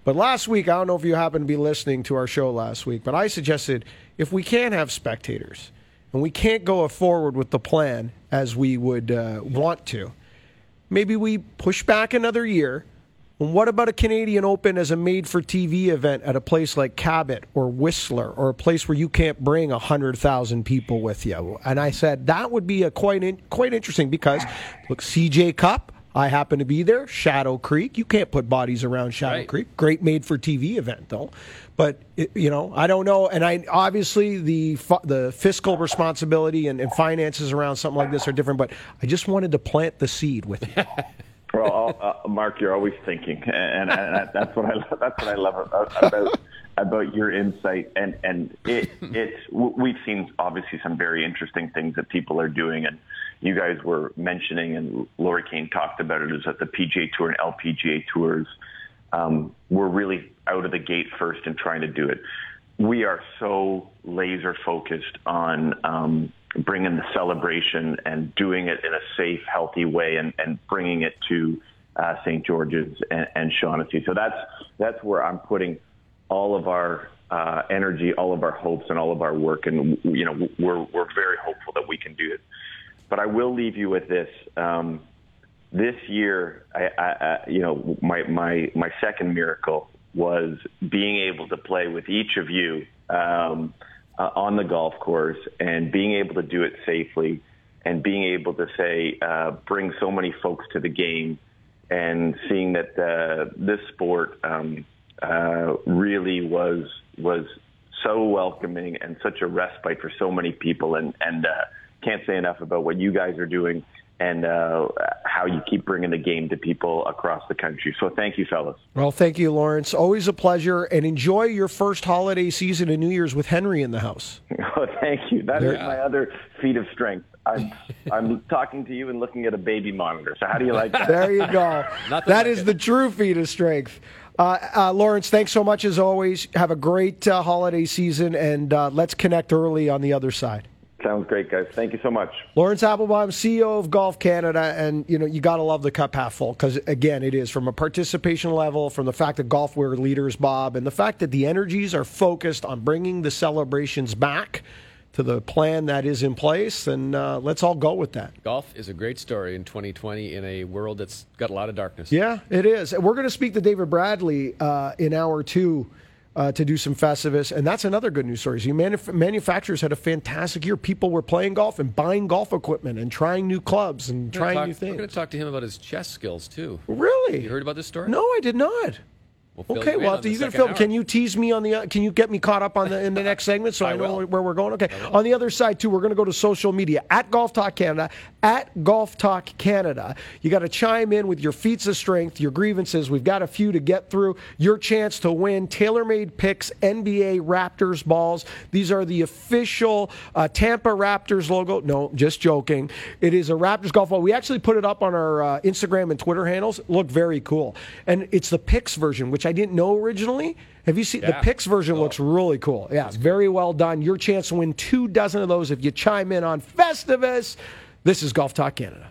But last week, I don't know if you happened to be listening to our show last week, but I suggested if we can't have spectators and we can't go forward with the plan as we would uh, want to, maybe we push back another year. And what about a Canadian Open as a made for TV event at a place like Cabot or Whistler or a place where you can't bring 100,000 people with you? And I said that would be a quite, in, quite interesting because, look, CJ Cup, I happen to be there. Shadow Creek. You can't put bodies around Shadow Right. Creek. Great made for TV event though. But it, you know, I don't know. And I obviously the the fiscal responsibility and, and finances around something like this are different. But I just wanted to plant the seed with you. Well, uh, Mark, you're always thinking, and, and, and that's what I love, that's what I love about about, about your insight. And and it it's we've seen obviously some very interesting things that people are doing, and you guys were mentioning, and Lori Kane talked about it, is that the PGA Tour and LPGA tours um, were really out of the gate first in trying to do it. We are so laser focused on um, bringing the celebration and doing it in a safe, healthy way, and, and bringing it to uh, St. George's and, and Shaughnessy. So that's that's where I'm putting all of our uh, energy, all of our hopes, and all of our work. And you know, we're we're very hopeful that we can do it. But I will leave you with this. Um, this year, I, I, I, you know, my, my, my second miracle was being able to play with each of you um, uh, on the golf course and being able to do it safely and being able to say, uh, bring so many folks to the game and seeing that uh, this sport um, uh, really was, was so welcoming and such a respite for so many people and, and uh, can't say enough about what you guys are doing and uh, how you keep bringing the game to people across the country. So thank you, fellas. Well, thank you, Laurence. Always a pleasure, and enjoy your first holiday season and New Year's with Henry in the house. Oh, thank you. That is my other feat of strength. I'm, I'm talking to you and looking at a baby monitor. So how do you like that? There you go. That like is it. the true feat of strength. Uh, uh, Laurence, thanks so much as always. Have a great uh, holiday season, and uh, let's connect early on the other side. Sounds great, guys. Thank you so much. Laurence Applebaum, CEO of Golf Canada, and you know you got to love the cup half full because again, it is from a participation level, from the fact that golf we're leaders, Bob, and the fact that the energies are focused on bringing the celebrations back to the plan that is in place, and uh, let's all go with that. Golf is a great story in 2020 in a world that's got a lot of darkness. Yeah, it is. And We're going to speak to David Bradley uh, in hour two uh, to do some Festivus, and that's another good news story. So manuf- manufacturers had a fantastic year. People were playing golf and buying golf equipment and trying new clubs and trying gonna new things. We're going to talk to him about his chess skills too. Really? You heard about this story? No, I did not. We'll Okay, well, on after the you can film, hour. can you tease me on the? Uh, can you get me caught up on the in the next segment so I, I know will. where we're going? Okay. On the other side too, we're going to go to social media at Golf Talk Canada at Golf Talk Canada. You got to chime in with your feats of strength, your grievances. We've got a few to get through. Your chance to win TaylorMade Pix NBA Raptors balls. These are the official uh, Tampa Raptors logo. No, just joking. It is a Raptors golf ball. We actually put it up on our uh, Instagram and Twitter handles. Look very cool, and it's the Pix version, which I didn't know originally. Have you seen the Yeah. Pix version? Looks really cool. Yeah, very well done. Your chance to win two dozen of those if you chime in on Festivus. This is Golf Talk Canada.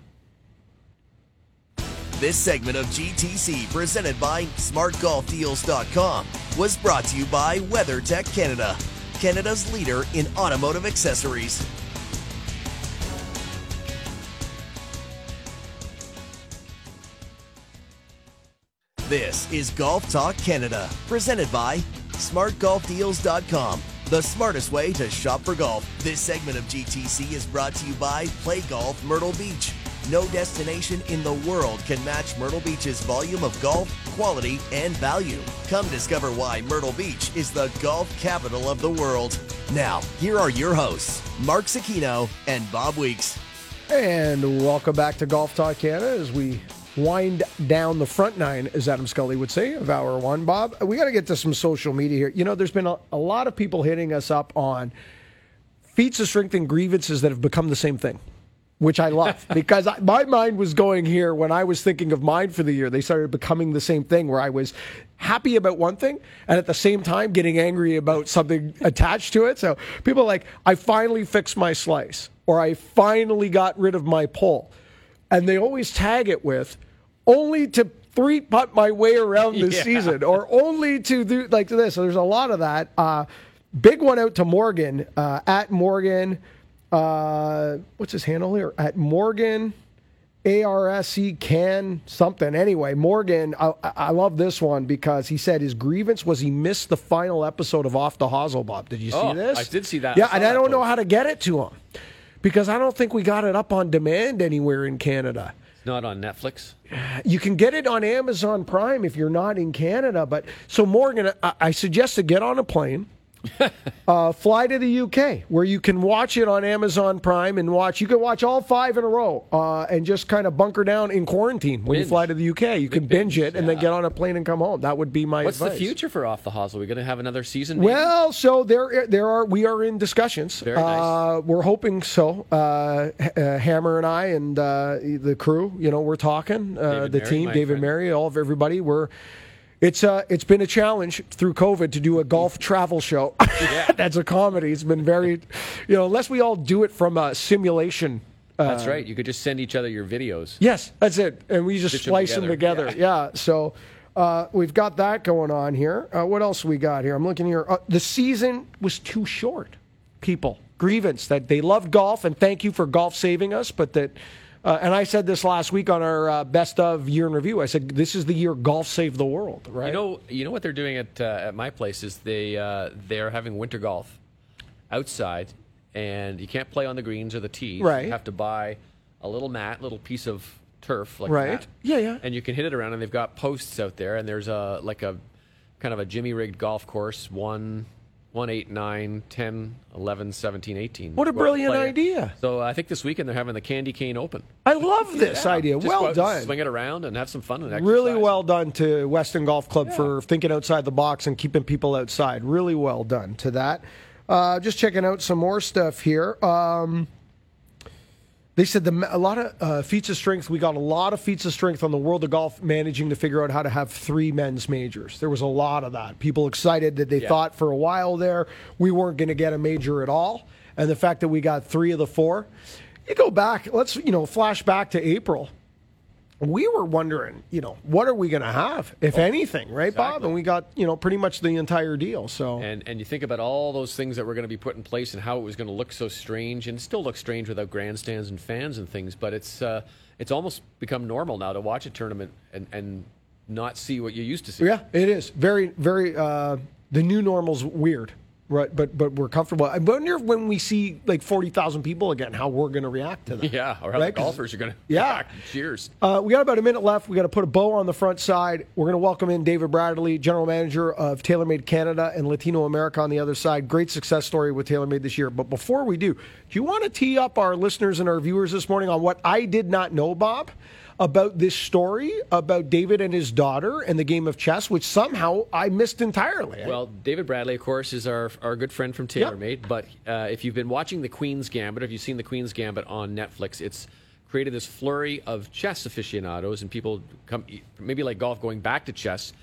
This segment of GTC, presented by SmartGolfDeals.com, was brought to you by WeatherTech Canada, Canada's leader in automotive accessories. This is Golf Talk Canada, presented by SmartGolfDeals.com, the smartest way to shop for golf. This segment of GTC is brought to you by Play Golf Myrtle Beach. No destination in the world can match Myrtle Beach's volume of golf, quality, and value. Come discover why Myrtle Beach is the golf capital of the world. Now, here are your hosts, Mark Zecchino and Bob Weeks. And welcome back to Golf Talk Canada as we wind down the front nine, as Adam Scully would say, of hour one. Bob, we got to get to some social media here. You know, there's been a, a lot of people hitting us up on feats of strength and grievances that have become the same thing which I love because I, my mind was going here when I was thinking of mine for the year. They started becoming the same thing where I was happy about one thing and at the same time getting angry about something attached to it. So people are like, I finally fixed my slice or I finally got rid of my pull. And they always tag it with only to three putt my way around this Yeah. season or only to do like this. So there's a lot of that. Uh, big one out to Morgan uh, at Morgan. Uh, what's his handle here? At Morgan. ARSE can something. Anyway, Morgan, I, I love this one because he said his grievance was he missed the final episode of Off the Hosel, Bob. Did you see Oh, this? I did see that. Yeah, I and I don't know how to get it to him because I don't think we got it up on demand anywhere in Canada. Not on Netflix. You can get it on Amazon Prime if you're not in Canada. But so Morgan, I, I suggest to get on a plane, uh, fly to the UK where you can watch it on Amazon Prime and watch. You can watch all five in a row uh, and just kind of bunker down in quarantine when you fly to the UK. You can binge, binge, it and then get on a plane and come home. That would be my What's advice. the future for Off the Hosel? Are we going to have another season? maybe? Well, so there, there are. We are in discussions. Very nice. Uh, we're hoping so. Uh, uh, Hammer and I and uh, the crew. You know, we're talking. Uh, the Mary, team, David friend. Mary, all of everybody. We're. It's uh, it's been a challenge through COVID to do a golf travel show. Yeah. That's a comedy. It's been very, you know, unless we all do it from a simulation. Uh, That's right. You could just send each other your videos. Yes, that's it. And we just Stitch splice them together. together. Yeah. So uh, we've got that going on here. Uh, what else we got here? I'm looking here. Uh, the season was too short. People grievance that they loved golf and thank you for golf saving us, but that. Uh, and I said this last week on our uh, best of year in review. I said this is the year golf saved the world, right? You know, you know what they're doing at uh, at my place is they uh, they're having winter golf outside, and you can't play on the greens or the tees. Right. You have to buy a little mat, little piece of turf, like Right. that. Yeah, yeah. And you can hit it around, and they've got posts out there, and there's a like a kind of a jimmy rigged golf course one. 1, 8, 9, 10, 11, 17, 18. What a Go out and brilliant play. idea. So I think this weekend they're having the Candy Cane Open. I love this Yeah. idea. Just well done. Swing it around and have some fun and Really well done to Weston Golf Club for thinking outside the box and keeping people outside. Really well done to that. Uh, just checking out some more stuff here. Um, they said the a lot of uh, feats of strength. We got a lot of feats of strength on the world of golf, managing to figure out how to have three men's majors. There was a lot of that. People excited that they Yeah. thought for a while there we weren't going to get a major at all, and the fact that we got three of the four. You go back. Let's you know flash back to April we were wondering, you know, what are we going to have, if anything, right, Bob? And we got, you know, pretty much the entire deal. So And and you think about all those things that were going to be put in place and how it was going to look so strange, and still looks strange without grandstands and fans and things. But it's uh, it's almost become normal now to watch a tournament and and not see what you used to see. yeah, it is very, very. Uh, the new normal's weird, right? But but we're comfortable. I wonder if when we see like forty thousand people again, how we're going to react to that. Yeah, or how Right? the golfers are going to Yeah. cheers. Uh, we got about a minute left. We got to put a bow on the front side. We're going to welcome in David Bradley, general manager of TaylorMade Canada and Latino America on the other side. Great success story with TaylorMade this year. But before we do, do you want to tee up our listeners and our viewers this morning on what I did not know, Bob, about this story about David and his daughter and the game of chess, which somehow I missed entirely? Well, David Bradley, of course, is our our good friend from TaylorMade. But uh, if you've been watching the Queen's Gambit, if you've seen the Queen's Gambit on Netflix, it's created this flurry of chess aficionados and people come maybe like golf going back to chess.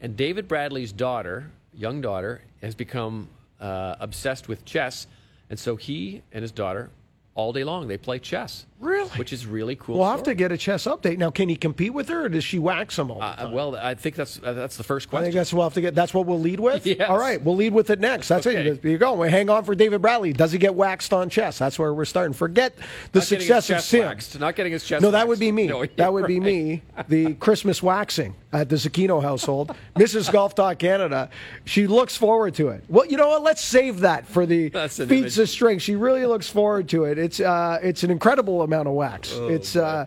And David Bradley's daughter, young daughter, has become uh, obsessed with chess, and so he and his daughter. All day long, they play chess. Really? Which is really cool. we'll have to get a chess update. Now, can he compete with her or does she wax him all the Uh, well, I think that's uh, that's the first I question. think that's what we'll have to get. That's what we'll lead with. Yes. All right, we'll lead with it next. That's Okay. it. There you go. We hang on for David Bradley. Does he get waxed on chess? That's where we're starting. Forget the Not success of chest Sim. waxed. Not getting his chest. No, that would be me. No, that would be me. The Christmas waxing at the Zecchino household. Mrs. Golf Talk Canada. She looks forward to it. Well, you know what? Let's save that for the feats image. of strength. She really looks forward to it. It's uh, it's an incredible amount of wax. Oh, it's uh,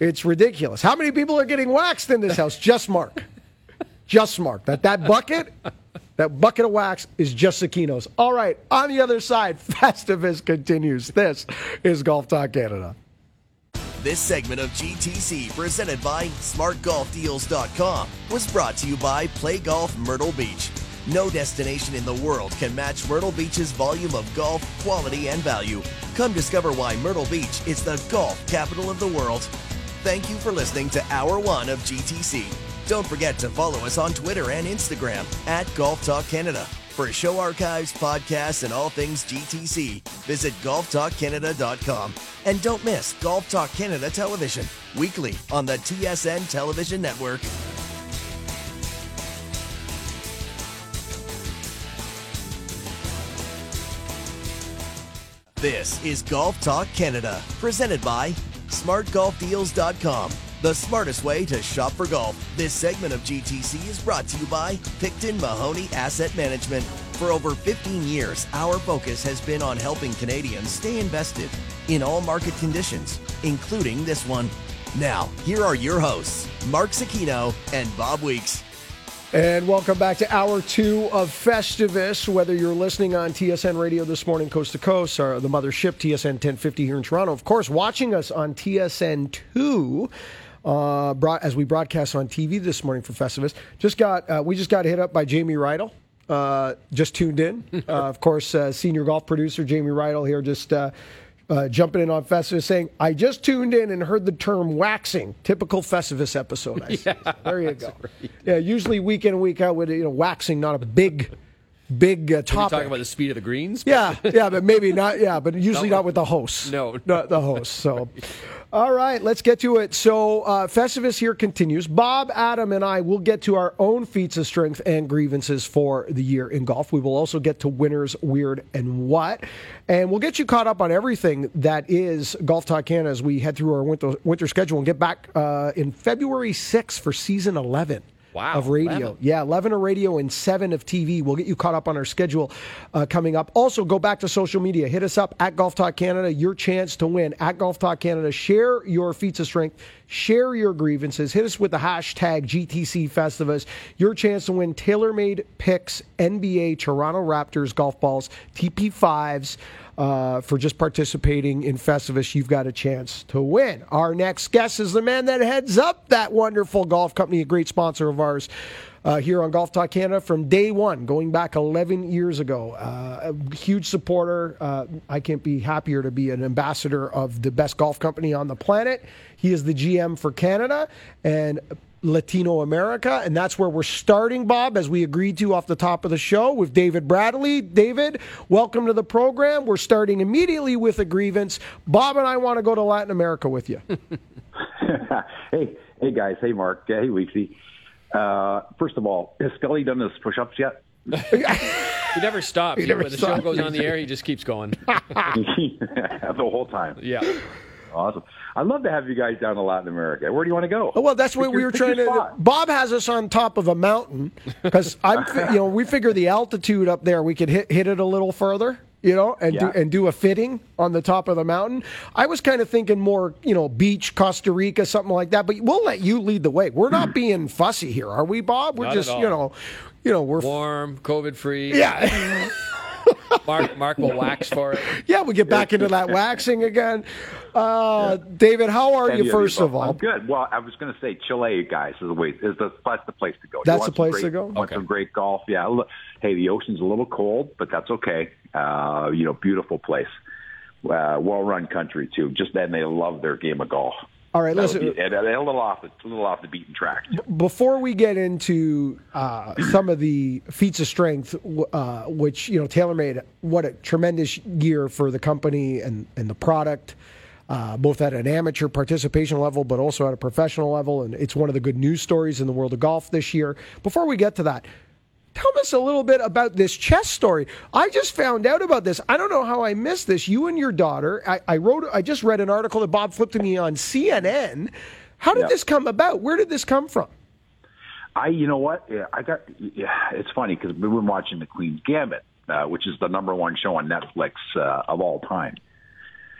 it's ridiculous. How many people are getting waxed in this house? Just Mark. Just Mark. That that bucket. That bucket of wax is just Zecchinos. All right, on the other side, Festivus continues. This is Golf Talk Canada. This segment of GTC, presented by SmartGolfDeals.com, was brought to you by Play Golf Myrtle Beach. No destination in the world can match Myrtle Beach's volume of golf, quality, and value. Come discover why Myrtle Beach is the golf capital of the world. Thank you for listening to Hour One of GTC. Don't forget to follow us on Twitter and Instagram at Golf Talk Canada. For show archives, podcasts, and all things GTC, visit golftalkcanada.com. And don't miss Golf Talk Canada television, weekly on the TSN television network. This is Golf Talk Canada, presented by SmartGolfDeals.com, the smartest way to shop for golf. This segment of GTC is brought to you by Picton Mahoney Asset Management. For over 15 years, our focus has been on helping Canadians stay invested in all market conditions, including this one. Now, here are your hosts, Mark Zecchino and Bob Weeks. And welcome back to hour two of Festivus. Whether you're listening on TSN Radio this morning, coast to coast, or the mothership TSN 1050 here in Toronto, of course, watching us on TSN 2. Uh, brought, as we broadcast on TV this morning for Festivus, just got uh, we just got hit up by Jamie Rydell. Uh, just tuned in, uh, of course. Uh, senior golf producer Jamie Rydell here, just uh, jumping in on Festivus, saying, "I just tuned in and heard the term waxing. Typical Festivus episode." I said, there you go. Yeah, usually week in and week out with you know waxing, not a big, big uh, topic. talking about the speed of the greens? Yeah, yeah, but maybe not. Yeah, but usually not with the host. No. not the host. So, all right, let's get to it. So, uh, Festivus here continues. Bob, Adam, and I will get to our own feats of strength and grievances for the year in golf. We will also get to winners, weird, and what, and we'll get you caught up on everything that is Golf Talk Canada as we head through our winter, winter schedule and get back uh, in February 6th for season 11 Wow, of radio. 11. Yeah, 11 of radio and 7 of TV. We'll get you caught up on our schedule uh, coming up. Also, go back to social media. Hit us up at Golf Talk Canada. Your chance to win at Golf Talk Canada. Share your feats of strength. Share your grievances. Hit us with the hashtag GTC Festivus. Your chance to win TaylorMade Pix, NBA, Toronto Raptors golf balls, TP5s. Uh, for just participating in Festivus, you've got a chance to win. Our next guest is the man that heads up that wonderful golf company, a great sponsor of ours. Uh, here on Golf Talk Canada from day one, going back 11 years ago. Uh, a huge supporter. Uh, I can't be happier to be an ambassador of the best golf company on the planet. He is the GM for Canada and Latino America, and that's where we're starting, Bob, as we agreed to off the top of the show with David Bradley. David, welcome to the program. We're starting immediately with a grievance. Bob and I want to go to Latin America with you. hey, hey guys. Hey, Mark. Hey, Weeksy. Uh, first of all, has Scully done his push-ups yet? He never stops. never when the show goes on the air, he just keeps going. the whole time. Yeah. Awesome. I'd love to have you guys down to Latin America. Where do you want to go? Oh, well, that's Pick what we were trying to. spot. Bob has us on top of a mountain because I'm, you know, we figure the altitude up there, we could hit hit it a little further, you know, and do and do a fitting on the top of the mountain. I was kind of thinking more, you know, beach, Costa Rica, something like that. But we'll let you lead the way. We're not being fussy here, are we, Bob? We're Not at just, all. you know, you know, we're Warm, COVID free. yeah. Mark, Mark will wax for it. Yeah, we get back into that waxing again. Uh, David, how are Any you? First you, of all, I'm good. Well, I was going to say Chile, guys, is the way is the that's the place to go. You That's the place great- to go? Want Okay. some great golf? Yeah. Look, hey, the ocean's a little cold, but that's okay. Uh, you know, beautiful place. Uh, well-run country too. Just then, they love their game of golf. All right. That Listen, be- and a little off the a little off the beaten track. before we get into uh, some of the feats of strength, uh, which you know, TaylorMade, what a tremendous year for the company and and the product, uh, both at an amateur participation level, but also at a professional level, and it's one of the good news stories in the world of golf this year. Before we get to that. Tell us a little bit about this chess story. I just found out about this. I don't know how I missed this. You and your daughter. I, I wrote. I just read an article that Bob flipped to me on CNN. How did Yeah. this come about? Where did this come from? I, you know what? Yeah, I got. Yeah, it's funny because we were watching The Queen's Gambit, uh, which is the number one show on Netflix uh, of all time.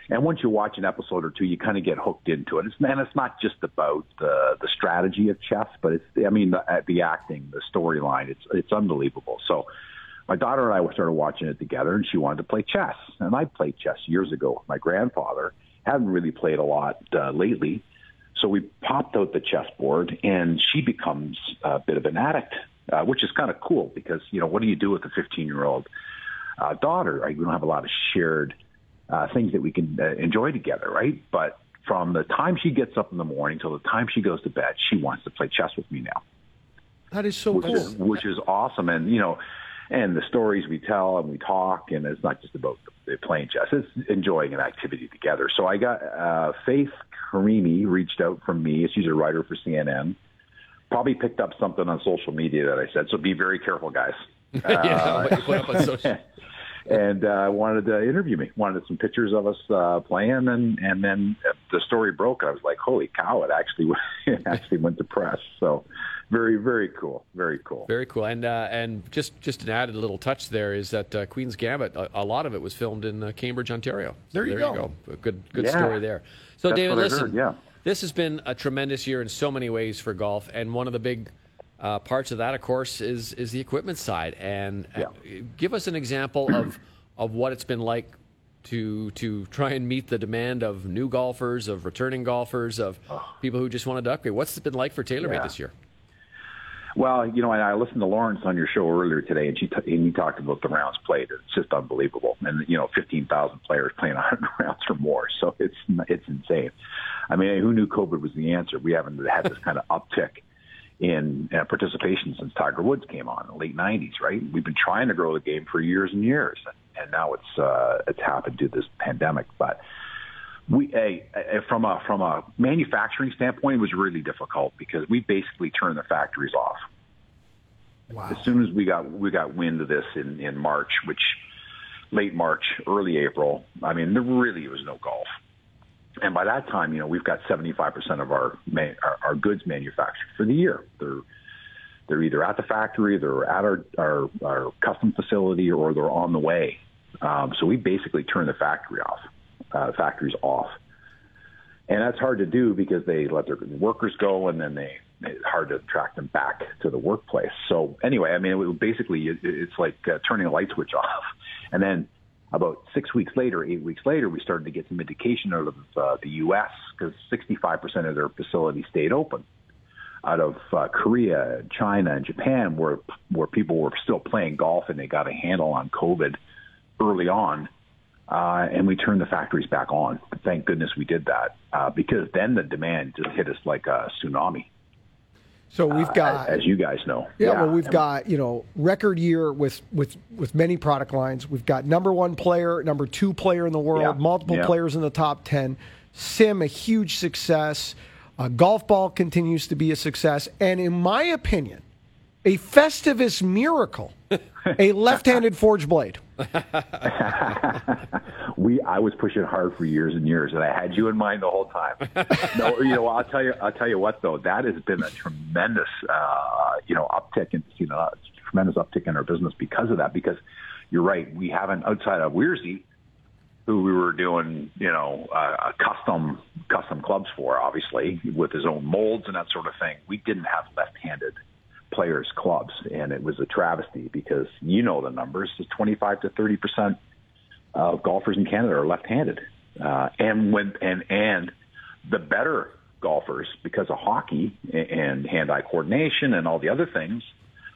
And once you watch an episode or two, you kind of get hooked into it. It's, and it's not just about the the strategy of chess, but it's I mean the, the acting, the storyline. It's it's unbelievable. So my daughter and I started watching it together, and she wanted to play chess, and I played chess years ago with my grandfather. haven't really played a lot uh, lately. So we popped out the chessboard, and she becomes a bit of an addict, uh, which is kind of cool because you know what do you do with a 15 year old uh, daughter? Right? We don't have a lot of shared uh, things that we can uh, enjoy together, right? But from the time she gets up in the morning till the time she goes to bed, she wants to play chess with me now. That is so which cool. Is, which is awesome, and you know, and the stories we tell and we talk, and it's not just about playing chess; it's enjoying an activity together. So I got uh, Faith Karimi reached out from me. She's a writer for CNN. Probably picked up something on social media that I said. So be very careful, guys. yeah, what you put up on social. and uh, wanted to interview me. Wanted some pictures of us uh, playing, and and then the story broke. I was like, "Holy cow!" It actually it actually went to press. So very very cool, very cool, very cool. And uh, and just just an added little touch there is that uh, Queen's Gambit. A, a, lot of it was filmed in uh, Cambridge, Ontario. There, you, there go. you go. Good good yeah. story there. So That's David, listen. Heard, yeah. This has been a tremendous year in so many ways for golf, and one of the big uh, parts of that, of course, is is the equipment side. And uh, yeah. give us an example of of what it's been like to to try and meet the demand of new golfers, of returning golfers, of oh. people who just wanted to upgrade. What's it been like for TaylorMade yeah. this year? Well, you know, I listened to Laurence on your show earlier today, and she t- and he talked about the rounds played. It's just unbelievable, and you know, fifteen thousand players playing hundred rounds or more, so it's it's insane. I mean, who knew COVID was the answer? We haven't had this kind of uptick in uh, participation since Tiger Woods came on in the late '90s, right? We've been trying to grow the game for years and years, and, and now it's uh, it's happened due to this pandemic, but we from a from a manufacturing standpoint it was really difficult because we basically turned the factories off. Wow. As soon as we got we got wind of this in in March, which late March, early April, I mean there really was no golf. And by that time, you know, we've got 75% of our, our our goods manufactured for the year. They're they're either at the factory, they're at our our, our custom facility, or they're on the way. Um, so we basically turn the factory off uh, factories off. And that's hard to do because they let their workers go and then they, it's hard to attract them back to the workplace. So anyway, I mean, it, basically it, it's like uh, turning a light switch off. And then about six weeks later, eight weeks later, we started to get some indication out of uh, the U.S. because 65% of their facilities stayed open. Out of uh, Korea, China, and Japan, where where people were still playing golf and they got a handle on COVID early on, uh, and we turned the factories back on. Thank goodness we did that uh, because then the demand just hit us like a tsunami. So we've got, uh, as, you guys know, yeah. yeah. Well, we've got you know record year with with with many product lines. We've got number one player, number two player in the world, yeah. multiple yeah. players in the top ten. SIM a huge success. Uh, golf ball continues to be a success, and in my opinion, a Festivus miracle, a left-handed forged blade. we I was pushing hard for years and years, and I had you in mind the whole time. no, you know, I'll tell you, I'll tell you what though, that has been a tremendous, uh, you know, uptick in you know, tremendous uptick in our business because of that. Because you're right, we haven't outside of Weirzy, who we were doing, you know, uh, custom custom clubs for, obviously with his own molds and that sort of thing. We didn't have left-handed players clubs and it was a travesty because you know the numbers is 25 to 30 percent of golfers in Canada are left-handed. Uh, and when and and the better golfers because of hockey and hand-eye coordination and all the other things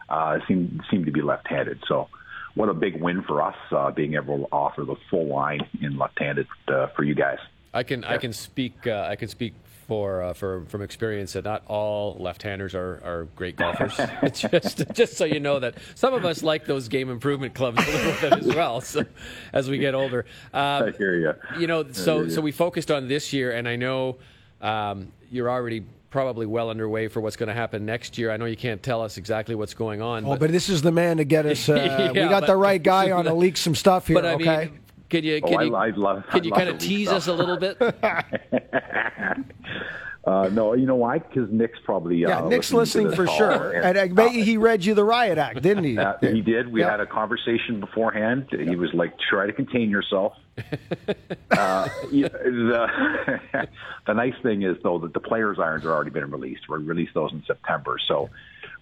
uh, seem seem to be left-handed. So what a big win for us uh, being able to offer the full line in left-handed uh, for you guys. I can I can speak uh, I can speak for, uh, for from experience that not all left-handers are, are great golfers. just just so you know that some of us like those game improvement clubs a little bit as well. So as we get older, um, I hear you. You know, so so we focused on this year, and I know um, you're already probably well underway for what's going to happen next year. I know you can't tell us exactly what's going on. Oh, but, but this is the man to get us. Uh, yeah, we got but, the right guy on to leak some stuff here. But I okay. mean, can you can oh, you, I, I'd love, can I'd you kind of tease stuff. us a little bit? Uh, no, you know why? Because Nick's probably uh, yeah, Nick's listening for sure, and, and I bet he read you the riot act, didn't he? Uh, he did. We yeah. had a conversation beforehand. He was like, "Try to contain yourself." uh, the, the nice thing is though that the players' irons are already been released. We released those in September, so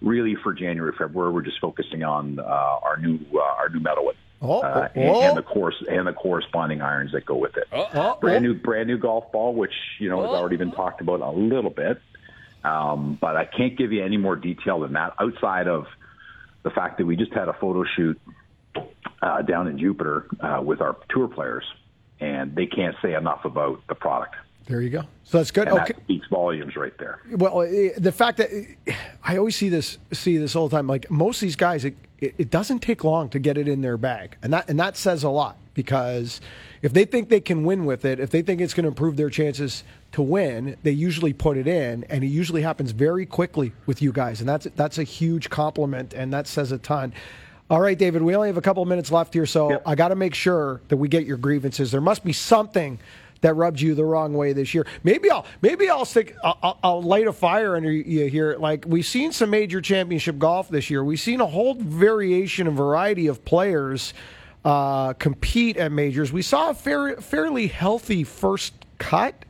really for January, February, we're just focusing on uh, our new uh, our new metal wood. Oh, uh, oh, and, oh. and the course and the corresponding irons that go with it. Oh, brand new brand new golf ball, which you know has already been talked about a little bit. Um, but I can't give you any more detail than that outside of the fact that we just had a photo shoot uh, down in Jupiter uh, with our tour players, and they can't say enough about the product. There you go. So that's good. And Okay. that speaks volumes right there. Well, eh, the fact that eh, I always see this see this all the time. Like most of these guys, it, it, doesn't take long to get it in their bag, and that and that says a lot because if they think they can win with it, if they think it's going to improve their chances to win, they usually put it in, and it usually happens very quickly with you guys, and that's that's a huge compliment, and that says a ton. All right, David, we only have a couple of minutes left here, so Yep. I got to make sure that we get your grievances. There must be something that rubbed you the wrong way this year. Maybe I'll maybe I'll stick I'll, I'll- light a fire under you here. Like we've seen some major championship golf this year. We've seen a whole variation and variety of players uh, compete at majors. We saw a fair, fairly healthy first cut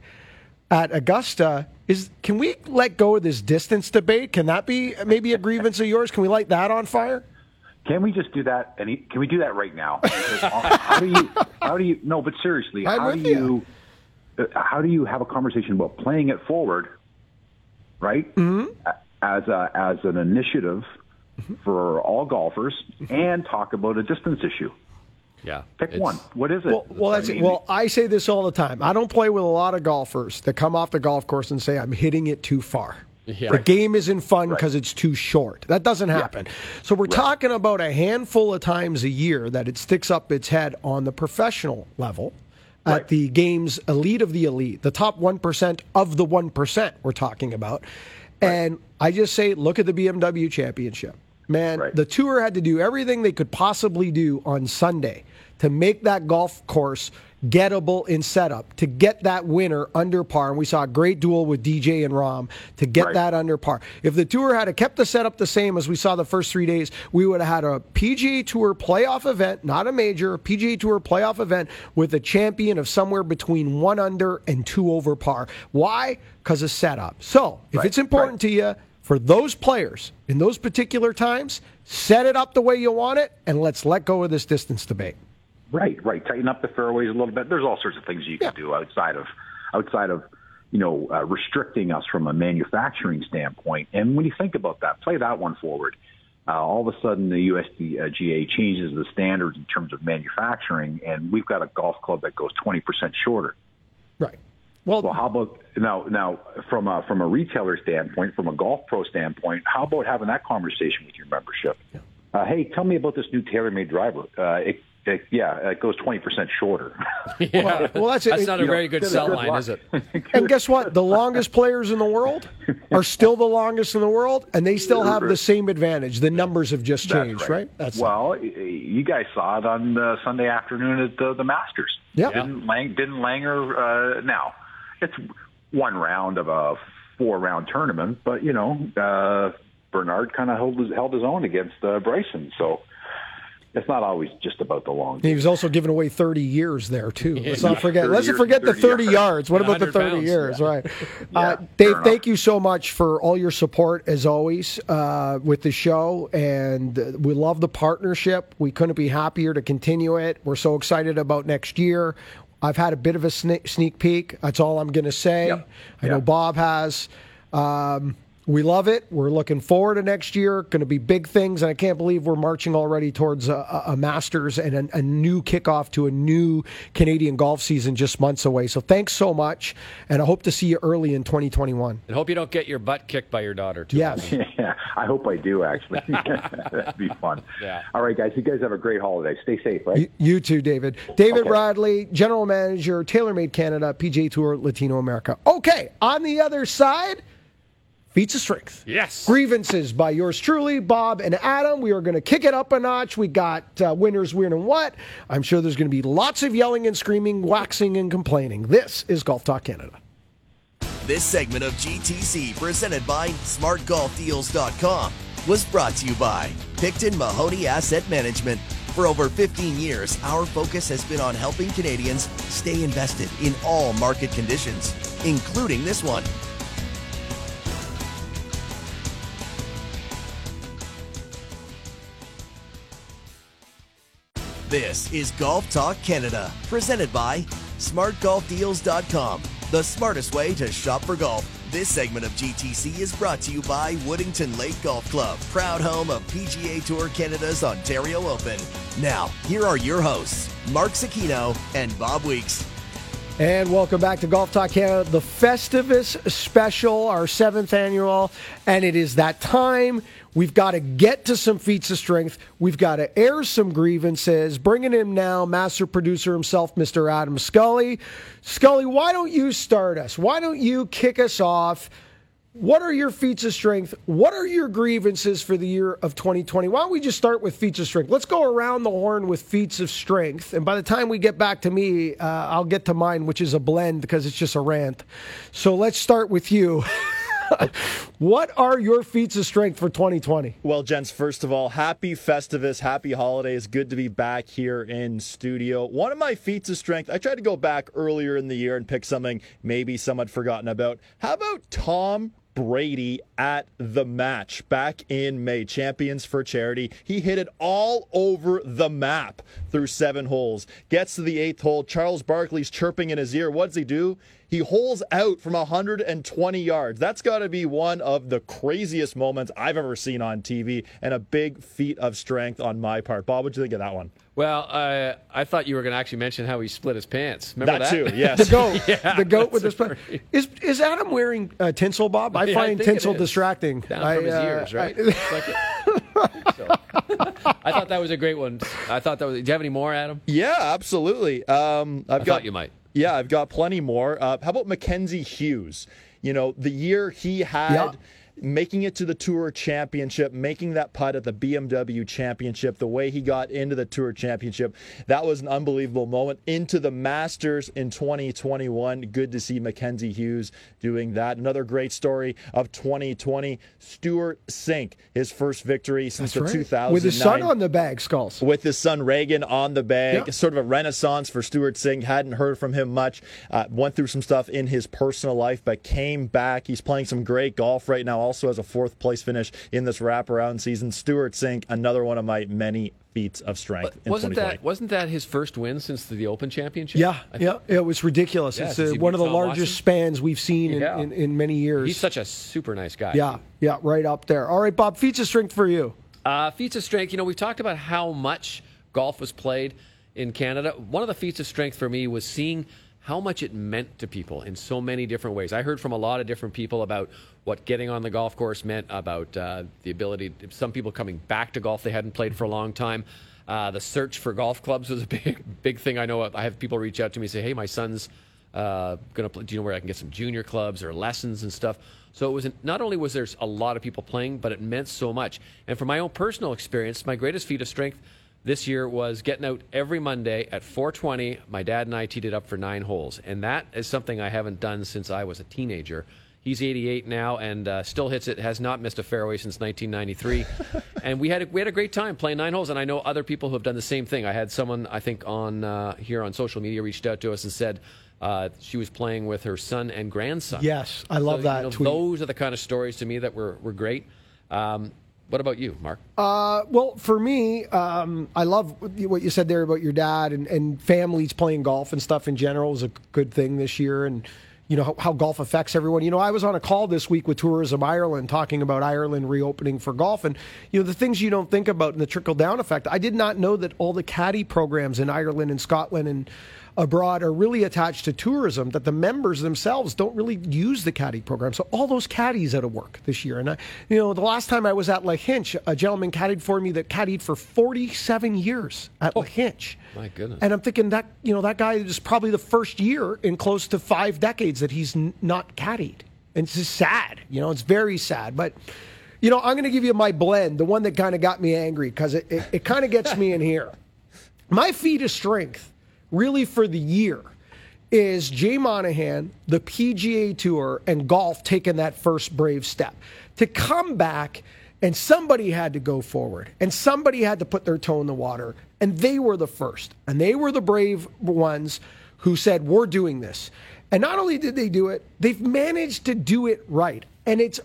at Augusta. Is can we let go of this distance debate? Can that be maybe a grievance of yours? Can we light that on fire? Can we just do that? Any? Can we do that right now? How do you? How do you? No, but seriously, I'm how do you? you. Uh, How do you have a conversation about playing it forward, right? Mm-hmm. As a as an initiative for all golfers, and talk about a distance issue. Yeah. Pick one. What is it? Well, well, that's I mean, Well, I say this all the time. I don't play with a lot of golfers that come off the golf course and say I'm hitting it too far. Yeah. The game isn't fun Right. because it's too short. That doesn't happen. So we're talking about a handful of times a year that it sticks up its head on the professional level. At the game's elite of the elite, the top 1% of the 1% we're talking about. And I just say, look at the BMW championship. Man, Right. the tour had to do everything they could possibly do on Sunday to make that golf course gettable in setup, to get that winner under par. And we saw a great duel with DJ and Rahm to get Right. that under par. If the tour had kept the setup the same as we saw the first three days, we would have had a PGA Tour playoff event, not a major, a PGA Tour playoff event with a champion of somewhere between one under and two over par. Why? Because of setup. So if Right, it's important to you, for those players in those particular times, set it up the way you want it, and let's let go of this distance debate. Right, right. Tighten up the fairways a little bit. There's all sorts of things you can Yeah. do outside of outside of you know uh, restricting us from a manufacturing standpoint. And when you think about that, play that one forward. Uh, all of a sudden, the USGA changes the standards in terms of manufacturing, and we've got a golf club that goes 20% shorter. Right. Well, Well, how about now? Now, from a from a retailer standpoint, from a golf pro standpoint, how about having that conversation with your membership? Uh, hey, tell me about this new TaylorMade driver. Uh, it, it, yeah, it goes twenty percent shorter. Yeah. well, that's it. That's not a You know, very good good- sell good line, luck. is it? and guess what? The longest players in the world are still the longest in the world, and they still have the same advantage. The numbers have just That's changed, right? That's well, y- you guys saw it on uh, Sunday afternoon at the, the Masters. Yeah. Didn't, Lang, didn't Langer? Uh, now, it's one round of a four round tournament, but you know, uh, Bernard kind of held his, held his own against uh, Bryson, so it's not always just about the long. He was also giving away 30 years there, too. Let's not forget. Let's not forget and the 30 30 yards. yards. What about the 30 pounds. years? Right. Yeah, Uh, Dave, enough. thank you so much for all your support, as always, uh, with the show. And uh, we love the partnership. We couldn't be happier to continue it. We're so excited about next year. I've had a bit of a sneak, sneak peek. That's all I'm going to say. Yep. I know Bob has. Um, we love it. We're looking forward to next year. Going to be big things, and I can't believe we're marching already towards a, a- a Masters and a, a new kickoff to a new Canadian golf season just months away. So thanks so much, and I hope to see you early in 2021. And hope you don't get your butt kicked by your daughter, too. Yes. Yeah, I hope I do actually. That'd be fun. Yeah. All right, guys. You guys have a great holiday. Stay safe, right? You, you too, David. David Okay. Radley, General Manager, TaylorMade Canada, PJ Tour, Latino America. Okay, on the other side, feats of strength. Yes. Grievances by yours truly, Bob and Adam. We are going to kick it up a notch. We got uh, winners, weird and what. I'm sure there's going to be lots of yelling and screaming, waxing and complaining. This is Golf Talk Canada. This segment of GTC, presented by SmartGolfDeals.com, was brought to you by Picton Mahoney Asset Management. For over 15 years, our focus has been on helping Canadians stay invested in all market conditions, including this one. This is Golf Talk Canada, presented by SmartGolfDeals.com, the smartest way to shop for golf. This segment of GTC is brought to you by Woodington Lake Golf Club, proud home of PGA Tour Canada's Ontario Open. Now, here are your hosts, Mark Zecchino and Bob Weeks. And welcome back to Golf Talk Canada, the Festivus special, our seventh annual. And it is that time. We've got to get to some feats of strength. We've got to air some grievances. Bringing him now, master producer himself, Mr. Adam Scully. Scully, why don't you start us? Why don't you kick us off? What are your feats of strength? What are your grievances for the year of 2020? Why don't we just start with feats of strength? Let's go around the horn with feats of strength. And by the time we get back to me, uh, I'll get to mine, which is a blend because it's just a rant. So let's start with you. what are your feats of strength for 2020? Well, gents, first of all, happy Festivus, happy holidays. Good to be back here in studio. One of my feats of strength, I tried to go back earlier in the year and pick something maybe some had forgotten about. How about Tom Brady at the match back in May. Champions for charity. He hit it all over the map through seven holes. Gets to the eighth hole. Charles Barkley's chirping in his ear. What does he do? He holes out from 120 yards. That's got to be one of the craziest moments I've ever seen on TV and a big feat of strength on my part. Bob, what did you think of that one? Well, uh, I thought you were going to actually mention how he split his pants. Remember that, that? too, yes. The goat, Yeah, the goat with that's his very- is is Adam wearing uh, tinsel, Bob? I Yeah, find think it tinsel distracting. Down I, from his uh, ears, right? I- It's like it- so. I thought that was a great one. I thought that was. Do you have any more, Adam? Yeah, absolutely. Um, I've I got thought you might. Yeah, I've got plenty more. Uh, how about Mackenzie Hughes? You know, the year he had Yeah. Making it to the Tour Championship, making that putt at the BMW Championship, the way he got into the Tour Championship, that was an unbelievable moment. Into the Masters in 2021. Good to see Mackenzie Hughes doing that. Another great story of 2020. Stewart Cink, his first victory since That's the right. 2009 with his son on the bag, skulls. with his son Reagan on the bag. Yeah. Sort of a renaissance for Stewart Cink. Hadn't heard from him much. Uh, went through some stuff in his personal life, but came back. He's playing some great golf right now. Also has a fourth place finish in this wraparound season. Stewart Cink, another one of my many feats of strength in Wasn't that wasn't that his first win since the Open Championship? Yeah, yeah, it was ridiculous. Yeah, it's since uh, one of the Tom largest Watson. spans we've seen in, Yeah. in, in many years. He's such a super nice guy. yeah, yeah, right up there. All right, Bob, feats of strength for you. Uh, feats of strength. You know, we've talked about how much golf was played in Canada. One of the feats of strength for me was seeing how much it meant to people in so many different ways. I heard from a lot of different people about what getting on the golf course meant, about uh, the ability, some people coming back to golf they hadn't played for a long time. Uh, the search for golf clubs was a big, big thing. I know I have people reach out to me and say, "Hey, my son's uh, going to play. Do you know where I can get some junior clubs or lessons and stuff?" So it was not only was there a lot of people playing, but it meant so much. And from my own personal experience, my greatest feat of strength this year was getting out every Monday at 4:20. My dad and I teed it up for nine holes, and that is something I haven't done since I was a teenager. He's 88 now and uh, still hits it. Has not missed a fairway since 1993, and we had a, we had a great time playing nine holes. And I know other people who have done the same thing. I had someone I think on uh, here on social media reached out to us and said uh, she was playing with her son and grandson. Yes, I love So, that you know. Those are the kind of stories to me that were were great. Um, what about you, Mark? Uh, well, for me, um, I love what you said there about your dad and, and families playing golf and stuff in general was a good thing this year. And, you know, how, how golf affects everyone. You know, I was on a call this week with Tourism Ireland talking about Ireland reopening for golf. And, you know, the things you don't think about in the trickle down effect. I did not know that all the caddy programs in Ireland and Scotland and abroad are really attached to tourism that the members themselves don't really use the caddy program. So all those caddies out of work this year. And I, you know, the last time I was at Lahinch, a gentleman caddied for me that caddied for 47 years at La oh, Hinch. My goodness. And I'm thinking that, you know, that guy is probably the first year in close to five decades that he's n- not caddied. And it's just sad. You know, it's very sad. But, you know, I'm going to give you my blend, the one that kind of got me angry because it, it, it kind of gets me in here. My feat of strength, really for the year, is Jay Monahan, the PGA Tour, and golf taking that first brave step. To come back, and somebody had to go forward, and somebody had to put their toe in the water, and they were the first. And they were the brave ones who said, We're doing this. And not only did they do it, they've managed to do it right. And it's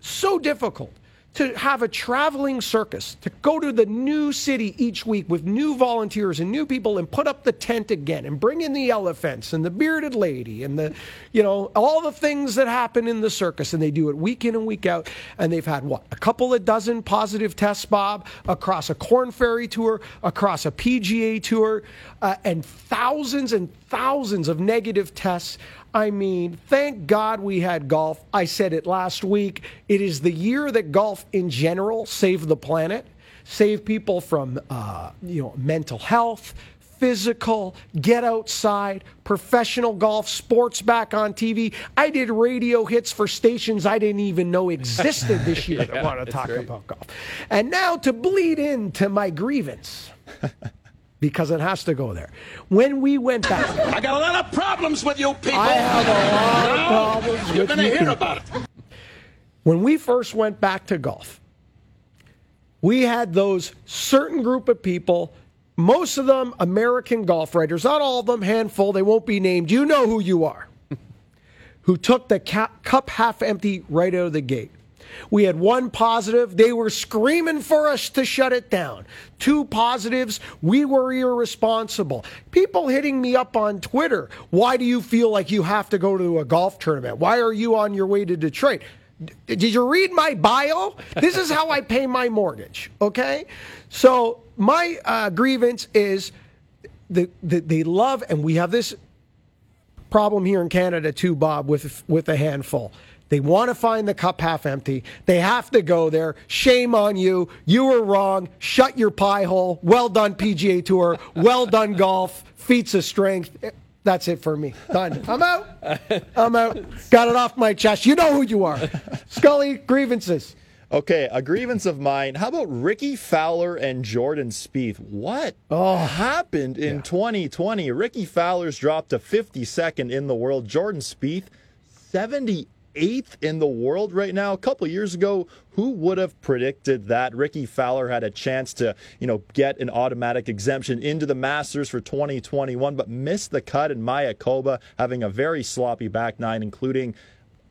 so difficult to have a traveling circus, to go to the new city each week with new volunteers and new people and put up the tent again and bring in the elephants and the bearded lady and the, you know, all the things that happen in the circus. And they do it week in and week out. And they've had what? A couple of dozen positive tests, Bob, across a Korn Ferry tour, across a PGA tour, uh, and thousands and thousands of negative tests. I mean, thank God we had golf. I said it last week. It is the year that golf in general saved the planet, saved people from uh, you know mental health, physical, get outside, professional golf, sports back on TV. I did radio hits for stations I didn't even know existed this year that want to talk great. about golf. And now to bleed into my grievance. Because it has to go there. When we went back, I got a lot of problems with you people. I have a lot of problems You're with gonna you hear people. about it. when we first went back to golf, we had those certain group of people, most of them American golf writers, not all of them, handful, they won't be named. You know who you are, who took the ca- cup half empty right out of the gate. We had one positive. They were screaming for us to shut it down. Two positives. We were irresponsible. People hitting me up on Twitter. Why do you feel like you have to go to a golf tournament? Why are you on your way to Detroit? Did you read my bio? This is how I pay my mortgage. Okay. So my uh, grievance is the, they love, and we have this problem here in Canada too, Bob, with with a handful. They want to find the cup half empty. They have to go there. Shame on you. You were wrong. Shut your pie hole. Well done, PGA Tour. Well done, golf. Feats of strength. Eh, that's it for me. Done. I'm out. I'm out. Got it off my chest. You know who you are. Scully, grievances. Okay, a grievance of mine. How about Rickie Fowler and Jordan Spieth? What oh, happened in 2020? Rickie Fowler's dropped to 52nd in the world. Jordan Spieth, 78th in the world right now. A couple years ago, who would have predicted that Rickie Fowler had a chance to, you know, get an automatic exemption into the Masters for 2021, but missed the cut in Mayakoba, having a very sloppy back nine, including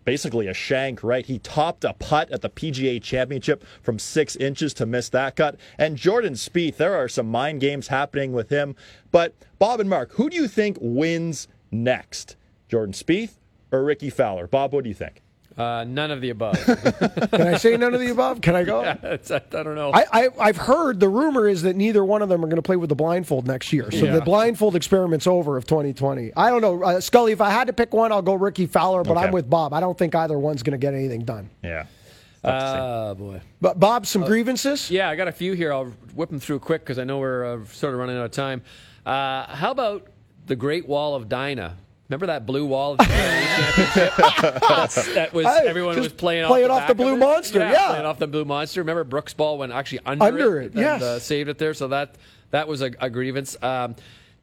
basically a shank, right? He topped a putt at the PGA Championship from six inches to miss that cut. And Jordan Spieth, there are some mind games happening with him. But Bob and Mark, who do you think wins next? Jordan Spieth or Rickie Fowler? Bob, what do you think? Uh, none of the above. Can I say none of the above? Can I go? It's- I, I don't know. I, I, I've heard the rumor is that neither one of them are going to play with the blindfold next year. So Yeah. the blindfold experiment's over of 2020. I don't know. Uh, Scully, if I had to pick one, I'll go Rickie Fowler, but Okay. I'm with Bob. I don't think either one's going to get anything done. Yeah. Oh, boy. But Bob, some grievances? Yeah, I got a few here. I'll whip them through quick because I know we're uh, sort of running out of time. Uh, how about the Great Wall of Dinah? Remember that blue wall of the championship? That was Hey, everyone was playing off playing the off back the of Blue it. Monster, yeah. playing off the blue monster. Remember Brooks Ball went actually under, Under it, and, yes. uh, saved it there. So that that was a, a grievance. Um,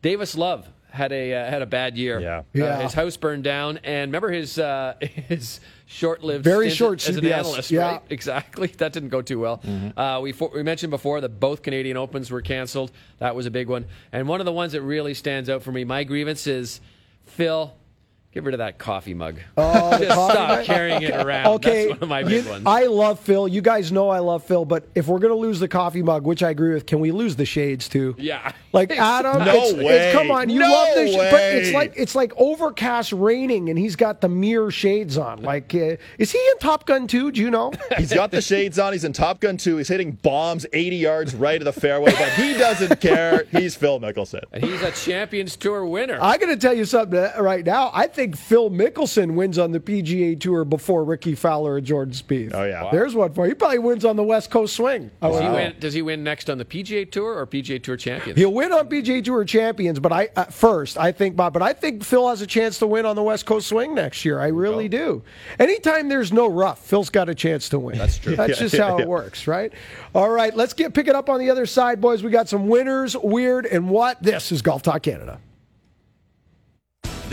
Davis Love had a uh, had a bad year. Yeah. Uh, Yeah. his house burned down, and remember his uh, his short-lived Very stint short as an CBS, analyst, yeah. right? Exactly. That didn't go too well. Uh, we, fo- we mentioned before that both Canadian Opens were canceled. That was a big one. And one of the ones that really stands out for me, my grievance is Phil, get rid of that coffee mug. Oh, Just stop mug? carrying it around. Okay, That's one of my big you- ones. I love Phil. You guys know I love Phil, but if we're going to lose the coffee mug, which I agree with, can we lose the shades too? yeah. Like Adam, No it's, way. It's, come on, you No love this, but it's like it's like overcast, raining, and he's got the mirror shades on. Like, uh, is he in Top Gun too? Do you know? He's got the shades on. He's in Top Gun 2. He's hitting bombs 80 yards right of the fairway, but he doesn't care. He's Phil Mickelson. And he's a Champions Tour winner. I got to tell you something uh, right now. I think Phil Mickelson wins on the PGA Tour before Rickie Fowler or Jordan Spieth. Oh, yeah. Wow. there's one for you. He probably wins on the West Coast swing. I does, would he win, does he win next on the PGA Tour or PGA Tour Champions? He'll win on PGA Tour champions, but I uh, first I think, Bob, but I think Phil has a chance to win on the West Coast Swing next year. I really do. Anytime there's no rough, Phil's got a chance to win. That's true. That's Yeah, just yeah, how yeah. it works, right? All right, let's get pick it up on the other side, boys. We got some winners, weird, and what. This is Golf Talk Canada.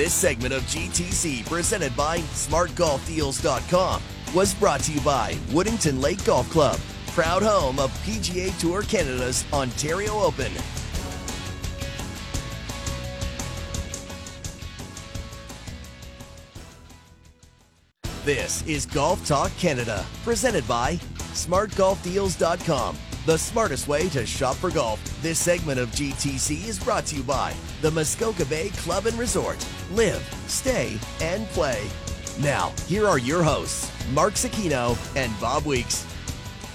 This segment of GTC, presented by SmartGolfDeals.com, was brought to you by Woodington Lake Golf Club, proud home of PGA Tour Canada's Ontario Open. This is Golf Talk Canada, presented by smartgolfdeals.com, the smartest way to shop for golf. This segment of GTC is brought to you by the Muskoka Bay Club and Resort. Live, stay, and play. Now, here are your hosts, Mark Zecchino and Bob Weeks.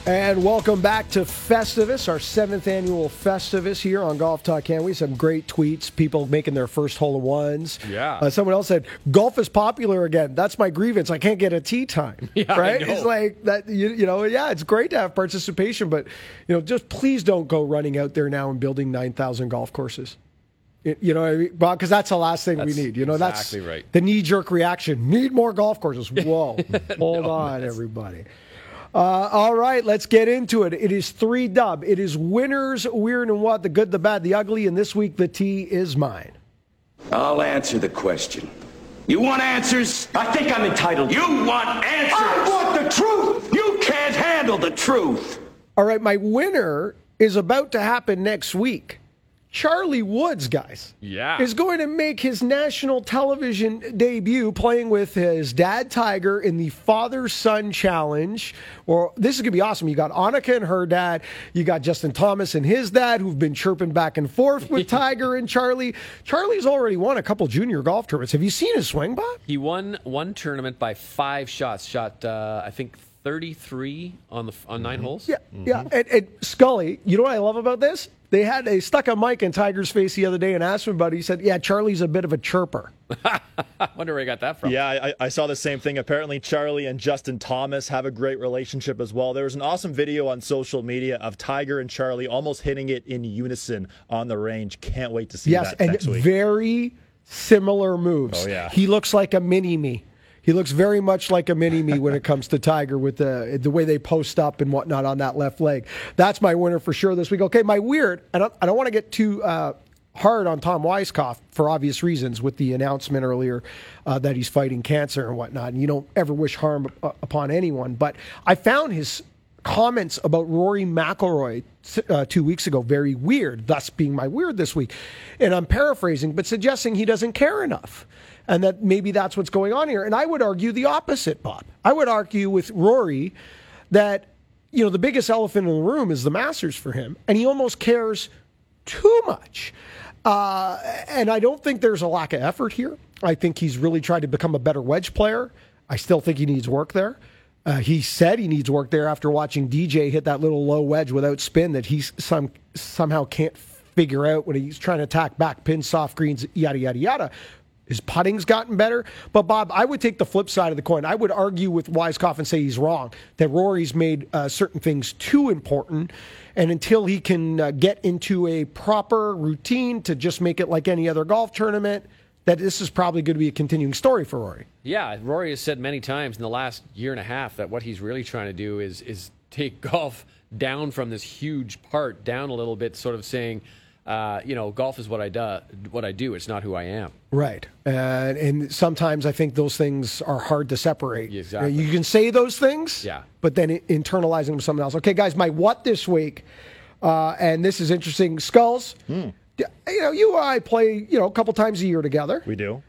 And welcome back to Festivus, our seventh annual Festivus here on Golf Talk Can we? Some great tweets, people making their first hole of ones. Yeah. Uh, someone else said, "Golf is popular again." That's my grievance. I can't get a tee time. Yeah, right? It's like that. You, you know, yeah, it's great to have participation, but you know, just please don't go running out there now and building nine thousand golf courses. You know, what I mean? Because that's the last thing That's we need. You know, exactly that's right. the knee jerk reaction. Need more golf courses. Whoa, hold on, everybody. Uh, all right, let's get into it. It is three dub. It is winners, weird and what, the good, the bad, the ugly, and this week the T is mine. I'll answer the question. You want answers? I think I'm entitled. You want answers? I want the truth. You can't handle the truth. All right, my winner is about to happen next week. Charlie Woods, guys, Yeah. is going to make his national television debut playing with his dad Tiger in the father son challenge. Or this is going to be awesome. You got Annika and her dad. You got Justin Thomas and his dad, who've been chirping back and forth with Tiger and Charlie. Charlie's already won a couple junior golf tournaments. Have you seen his swing, Bob? He won one tournament by five shots. Shot, uh, I think, 33 on the on 9 mm-hmm. holes. Yeah, mm-hmm. yeah. And, and Scully, you know what I love about this? They had they stuck a mic in Tiger's face the other day and asked him about it. He said, "Yeah, Charlie's a bit of a chirper." I wonder where he got that from. Yeah, I, I saw the same thing. Apparently, Charlie and Justin Thomas have a great relationship as well. There was an awesome video on social media of Tiger and Charlie almost hitting it in unison on the range. Can't wait to see Yes, that and next week. very similar moves. Oh, yeah. he looks like a mini me. He looks very much like a mini me when it comes to Tiger with the the way they post up and whatnot on that left leg. That's my winner for sure this week. Okay, my weird. I don't I don't want to get too. Uh, Hard on Tom Weiskopf for obvious reasons with the announcement earlier uh, that he's fighting cancer and whatnot. And you don't ever wish harm uh, upon anyone. But I found his comments about Rory McIlroy uh, two weeks ago very weird, thus being my weird this week. And I'm paraphrasing, but suggesting he doesn't care enough. And that maybe that's what's going on here. And I would argue the opposite, Bob. I would argue with Rory that, you know, the biggest elephant in the room is the Masters for him. And he almost cares too much. Uh, and I don't think there's a lack of effort here. I think he's really tried to become a better wedge player. I still think he needs work there. Uh, he said he needs work there after watching DJ hit that little low wedge without spin that he some somehow can't figure out when he's trying to attack back pin, soft greens, yada yada yada. His putting's gotten better, but Bob, I would take the flip side of the coin. I would argue with Weiskopf and say he's wrong that Rory's made uh, certain things too important, and until he can uh, get into a proper routine to just make it like any other golf tournament, that this is probably going to be a continuing story for Rory. Yeah, Rory has said many times in the last year and a half that what he's really trying to do is is take golf down from this huge part down a little bit, sort of saying, uh, you know, golf is what I do. What I do. It's not who I am. Right. Uh, and sometimes I think those things are hard to separate. Exactly. You can say those things, Yeah. but then internalizing them with someone else. Okay, guys, my what this week, uh, and this is interesting. Skulls, Hmm. you know, you and I play, you know, a couple times a year together. we do.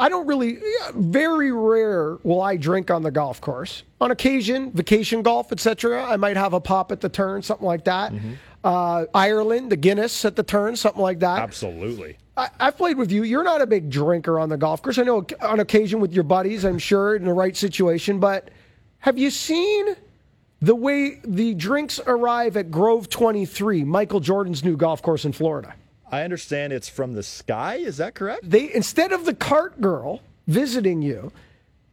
I don't really, very rare will I drink on the golf course. On occasion, vacation golf, etc. I might have a pop at the turn, something like that. Mm-hmm. Uh, Ireland, the Guinness at the turn, something like that. Absolutely. I, I've played with you. You're not a big drinker on the golf course. I know on occasion with your buddies, I'm sure, in the right situation. But have you seen the way the drinks arrive at Grove 23, Michael Jordan's new golf course in Florida? I understand it's from the sky. Is that correct? They instead of the cart girl visiting you,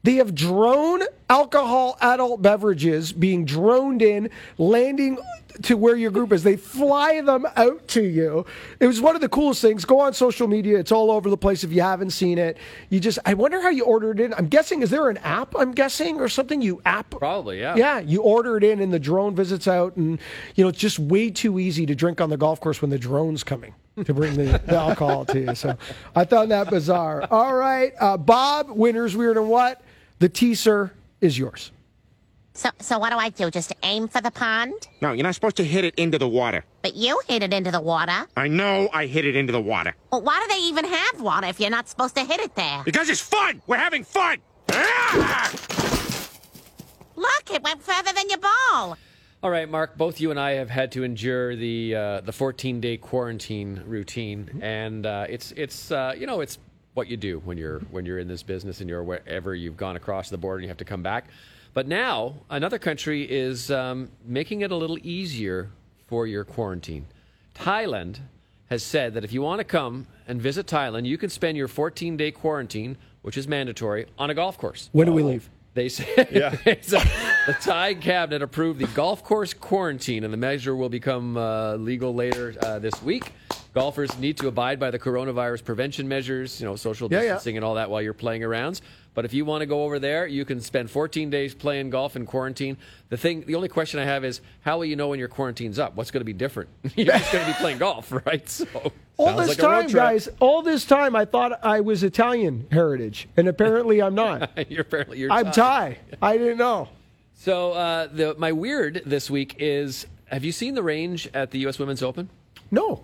they have drone alcohol adult beverages being droned in, landing to where your group is. They fly them out to you. It was one of the coolest things. Go on social media. It's all over the place if you haven't seen it. You just I wonder how you ordered it in. I'm guessing is there an app, I'm guessing, or something you app Probably, yeah. yeah, you order it in and the drone visits out, and you know it's just way too easy to drink on the golf course when the drone's coming to bring the, the alcohol to you. So I found that bizarre. All right, uh, Bob, winners, weird, and what? The teaser is yours. So, so what do I do? Just aim for the pond? No, you're not supposed to hit it into the water. But you hit it into the water. I know I hit it into the water. Well, why do they even have water if you're not supposed to hit it there? Because it's fun! We're having fun! Ah! Look, it went further than your ball. All right, Mark. Both you and I have had to endure the uh, the 14 day quarantine routine, and uh, it's it's uh, you know it's what you do when you're when you're in this business and you're wherever you've gone across the border and you have to come back. But now another country is um, making it a little easier for your quarantine. Thailand has said that if you want to come and visit Thailand, you can spend your 14 day quarantine, which is mandatory, on a golf course. When do we leave? They said the Thai cabinet approved the golf course quarantine, and the measure will become uh, legal later uh, this week. Golfers need to abide by the coronavirus prevention measures, you know, social Yeah, yeah. distancing and all that while you're playing arounds. But if you want to go over there, you can spend 14 days playing golf in quarantine. The thing, the only question I have is, how will you know when your quarantine's up? What's going to be different? you're just going to be playing golf, right? So All this like time, guys, all this time, I thought I was Italian heritage, and apparently I'm not. you're apparently you're I'm Thai. I didn't know. So uh, the my weird this week is: Have you seen the range at the U.S. Women's Open? No.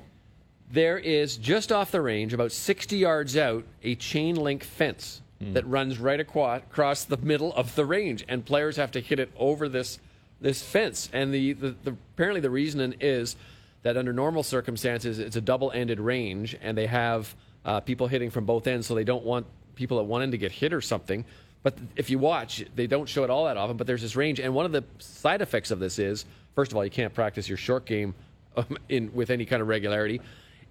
There is just off the range, about 60 yards out, a chain link fence that runs right across the middle of the range, and players have to hit it over this this fence. And the, the, the apparently the reasoning is that under normal circumstances, it's a double-ended range, and they have uh, people hitting from both ends, so they don't want people at one end to get hit or something. But if you watch, they don't show it all that often. But there's this range, and one of the side effects of this is, first of all, you can't practice your short game um, in with any kind of regularity.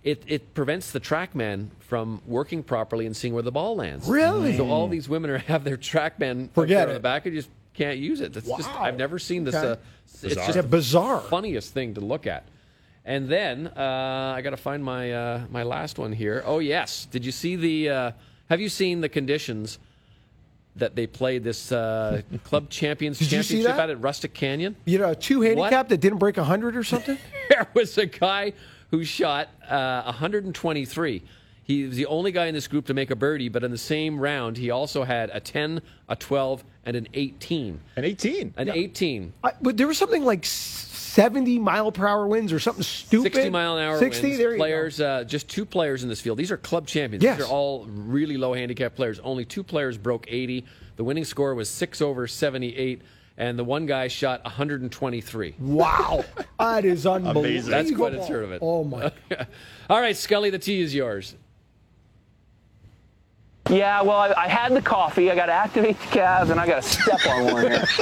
It it prevents the TrackMan from working properly and seeing where the ball lands. Really? So all these women are, have their TrackMan up Forget there on the back and just can't use it. It's just Wow. I've never seen this. Okay. Uh, it's Bizarre. just Yeah, bizarre. funniest thing to look at. And then uh, I got to find my uh, my last one here. Oh yes, did you see the? Uh, have you seen the conditions that they played this uh, club champions Did you see championship that? at at Rustic Canyon? You know, two handicap that didn't break 100 or something? there was a guy who shot uh, 123. He was the only guy in this group to make a birdie, but in the same round, he also had a 10, a 12, and an 18. An 18? An 18. I, but there was something like 70 mile per hour winds or something stupid. 60 mile an hour 60, winds. there you go. players, uh, just two players in this field. These are club champions. Yes. These are all really low handicap players. Only two players broke 80. The winning score was 6 over 78, and the one guy shot 123. Wow. That is unbelievable. That's quite a tournament. Oh, my. All right, Scully, the tee is yours. Yeah, well, I, I had the coffee. I got to activate the calves, and I got to step on one here.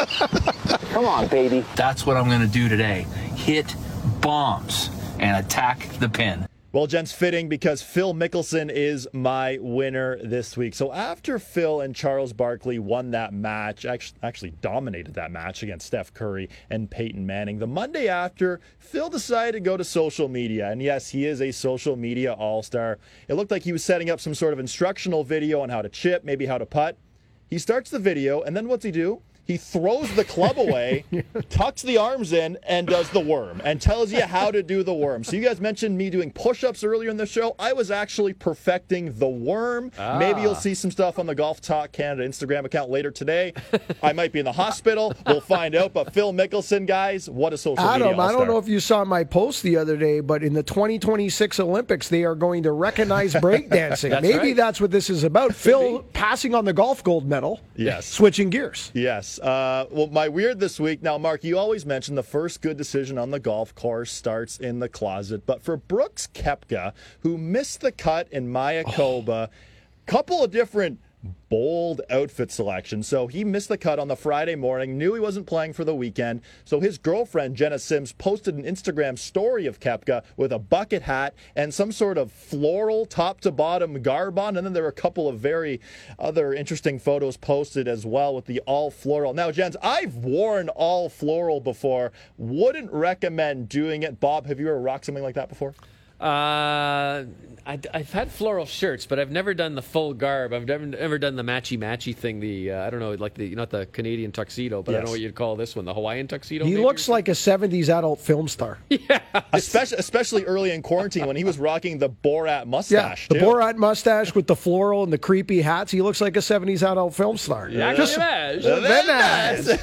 Come on, baby. That's what I'm going to do today. Hit bombs and attack the pin. Well, gents, fitting because Phil Mickelson is my winner this week. So after Phil and Charles Barkley won that match, actually, dominated that match against Steph Curry and Peyton Manning, the Monday after, Phil decided to go to social media. And yes, he is a social media all star. It looked like he was setting up some sort of instructional video on how to chip, maybe how to putt. He starts the video, and then what's he do? He throws the club away, tucks the arms in, and does the worm, and tells you how to do the worm. So you guys mentioned me doing push-ups earlier in the show. I was actually perfecting the worm. Maybe you'll Ah. see some stuff on the Golf Talk Canada Instagram account later today. I might be in the hospital. We'll find out. But Phil Mickelson, guys, what a social media Adam, I don't know if you saw my post the other day, but in the 2026 Olympics, they are going to recognize breakdancing. That's Maybe right. that's what this is about. Phil passing on the golf gold medal. Yes. Switching gears. Yes. Uh, well, my weird this week. Now, Mark, you always mention the first good decision on the golf course starts in the closet. But for Brooks Koepka, who missed the cut in Mayakoba, couple of different bold outfit selection. So he missed the cut on the Friday morning, knew he wasn't playing for the weekend. So his girlfriend, Jenna Sims, posted an Instagram story of Koepka with a bucket hat and some sort of floral top to bottom garb on. And then there were a couple of very other interesting photos posted as well with the all floral. Now, Jens, I've worn all floral before. Wouldn't recommend doing it. Bob, have you ever rocked something like that before? Uh, I, have had floral shirts, but I've never done the full garb. I've never, never done the matchy matchy thing. The uh, I don't know, like the not the Canadian tuxedo, but I don't know what you'd call this one, the Hawaiian tuxedo. He maybe? looks like a 70s adult film star. yeah, especially, especially early in quarantine when he was rocking the Borat mustache. Yeah, mustache. the too. Borat mustache with the floral and the creepy hats. He looks like a 70s adult film star. Yeah, Just- image. Very nice.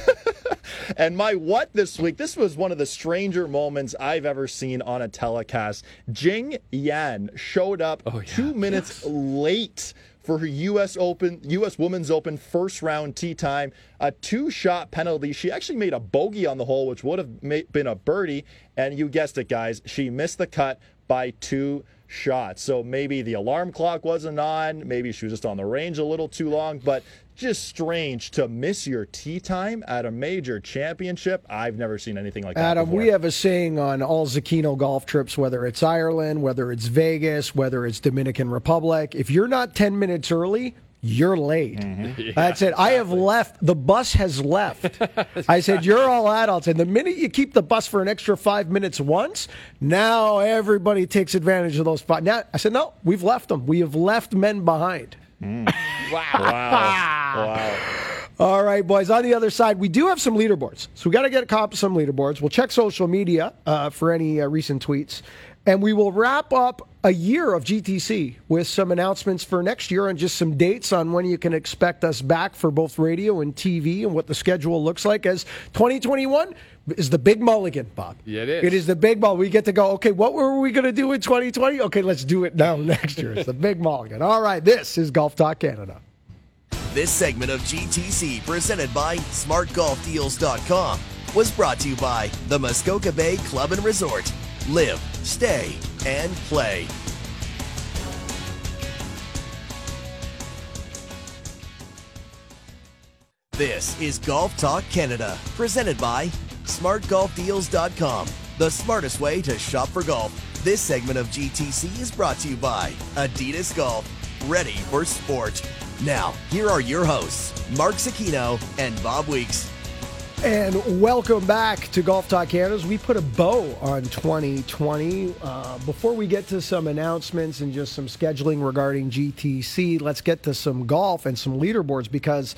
and my what this week, this was one of the stranger moments I've ever seen on a telecast. Jing Yan showed up oh, two minutes late for her U.S. Open, U.S. Women's Open first round tee time. A two shot penalty. She actually made a bogey on the hole, which would have been a birdie. And you guessed it, guys. She missed the cut by two shots. So maybe the alarm clock wasn't on. Maybe she was just on the range a little too long. But just strange to miss your tee time at a major championship. I've never seen anything like that. Adam, before. we have a saying on all Zecchino golf trips, whether it's Ireland, whether it's Vegas, whether it's Dominican Republic, if you're not 10 minutes early, you're late. Mm-hmm. That's it. I have left. The bus has left. I said, You're all adults. And the minute you keep the bus for an extra five minutes once, now everybody takes advantage of those five. Now, I said, No, we've left them. We have left men behind. wow. wow. All right, boys. On the other side, we do have some leaderboards. So we got to get a cop of some leaderboards. We'll check social media uh, for any uh, recent tweets. And we will wrap up a year of GTC with some announcements for next year and just some dates on when you can expect us back for both radio and TV and what the schedule looks like as 2021 is the big mulligan, Bob. Yeah, it is. It is the big mulligan. We get to go, okay, what were we going to do in 2020? Okay, let's do it now next year. It's the big mulligan. All right, this is Golf Talk Canada. This segment of GTC, presented by SmartGolfDeals.com, was brought to you by the Muskoka Bay Club and Resort. Live, stay, and play. This is Golf Talk Canada, presented by SmartGolfDeals.com, the smartest way to shop for golf. This segment of GTC is brought to you by Adidas Golf, ready for sport. Now, here are your hosts, Mark Zecchino and Bob Weeks. And welcome back to Golf Talk Canada. We put a bow on 2020. Uh, before we get to some announcements and just some scheduling regarding GTC, let's get to some golf and some leaderboards because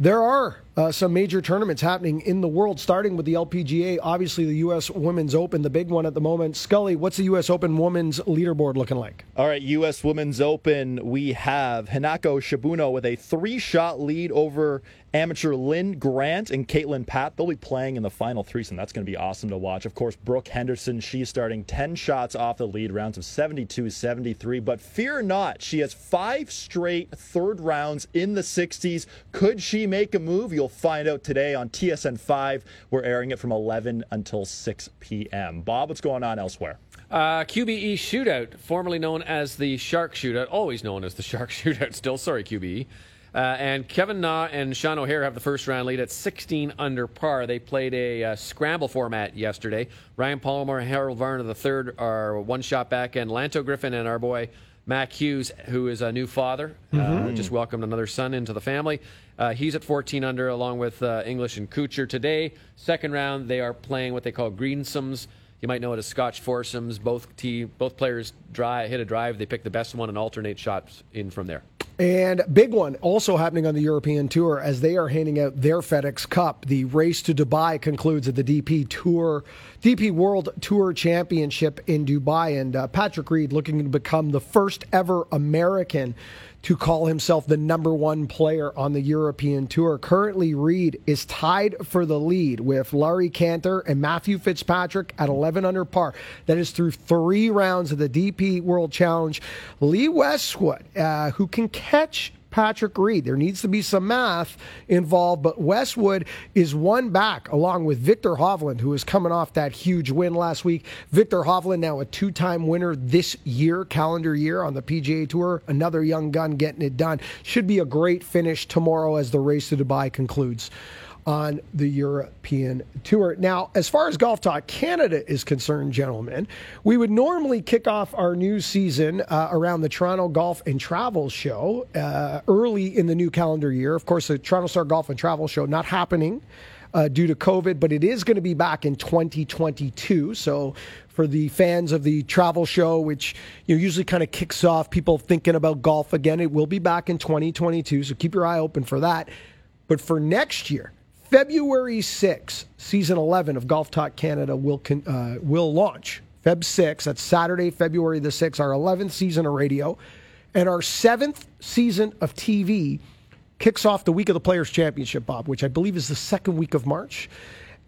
there are uh, some major tournaments happening in the world, starting with the LPGA. Obviously, the U.S. Women's Open, the big one at the moment. Scully, what's the U.S. Open women's leaderboard looking like? All right, U.S. Women's Open, we have Hinako Shibuno with a three shot lead over amateur Linn Grant and Kaitlyn Papp. They'll be playing in the final threesome. That's going to be awesome to watch. Of course, Brooke Henderson, she's starting 10 shots off the lead, rounds of 72 73. But fear not, she has five straight third rounds in the 60s. Could she make a move? You'll find out today on TSN 5. We're airing it from 11 until 6 p.m. Bob, what's going on elsewhere? Uh, QBE Shootout, formerly known as the Shark Shootout, always known as the Shark Shootout still. Sorry, QBE. Uh, and Kevin Na and Sean O'Hair have the first round lead at 16 under par. They played a uh, scramble format yesterday. Ryan Palmer and Harold Varner the third are one shot back, and Lanto Griffin and our boy Mac Hughes, who is a new father, uh, Mhm. just welcomed another son into the family. Uh, he's at 14 under, along with uh, English and Kuchar. Today, second round, they are playing what they call greensomes. You might know it as Scotch foursomes. Both tee, both players dry, hit a drive. They pick the best one and alternate shots in from there. And big one also happening on the European Tour as they are handing out their FedEx Cup. The race to Dubai concludes at the DP Tour, DP World Tour Championship in Dubai, and uh, Patrick Reed looking to become the first ever American to call himself the number one player on the European Tour. Currently, Reed is tied for the lead with Laurie Canter and Matthew Fitzpatrick at 11 under par. That is through three rounds of the DP World Challenge. Lee Westwood, uh, who can catch Patrick Reed. There needs to be some math involved, but Westwood is one back along with Viktor Hovland, who is coming off that huge win last week. Viktor Hovland, now a two time winner this year, calendar year on the PGA Tour. Another young gun getting it done. Should be a great finish tomorrow as the race to Dubai concludes on the European Tour. Now, as far as Golf Talk Canada is concerned, gentlemen, we would normally kick off our new season uh, around the Toronto Golf and Travel Show uh, early in the new calendar year. Of course, the Toronto Star Golf and Travel Show not happening. Uh, due to COVID, but it is going to be back in 2022. So, for the fans of the travel show, which you know, usually kind of kicks off people thinking about golf again, it will be back in 2022. So, keep your eye open for that. But for next year, February 6th, season 11 of Golf Talk Canada will con- uh, will launch. Feb 6, that's Saturday, February the 6th, our 11th season of radio and our seventh season of TV kicks off the week of the Players Championship, Bob, which I believe is the second week of March.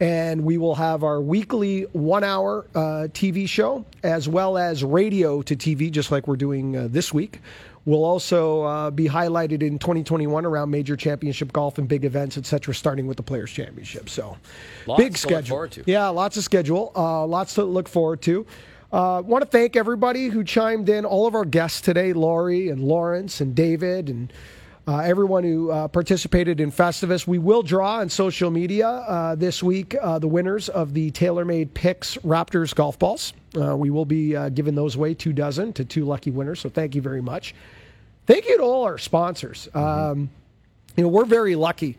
And we will have our weekly one hour uh, TV show as well as radio to TV, just like we're doing uh, this week. Will also uh, be highlighted in 2021 around major championship golf and big events, etc., starting with the Players Championship. So, Lots big schedule. Yeah, lots of schedule, uh, lots to look forward to. Uh, Want to thank everybody who chimed in, all of our guests today, Lori and Laurence and David and uh, everyone who uh, participated in Festivus. We will draw on social media uh, this week uh, the winners of the TaylorMade Pix Raptors golf balls. Uh, we will be uh, giving those away, two dozen to two lucky winners. So thank you very much. Thank you to all our sponsors. Um, you know, we're very lucky.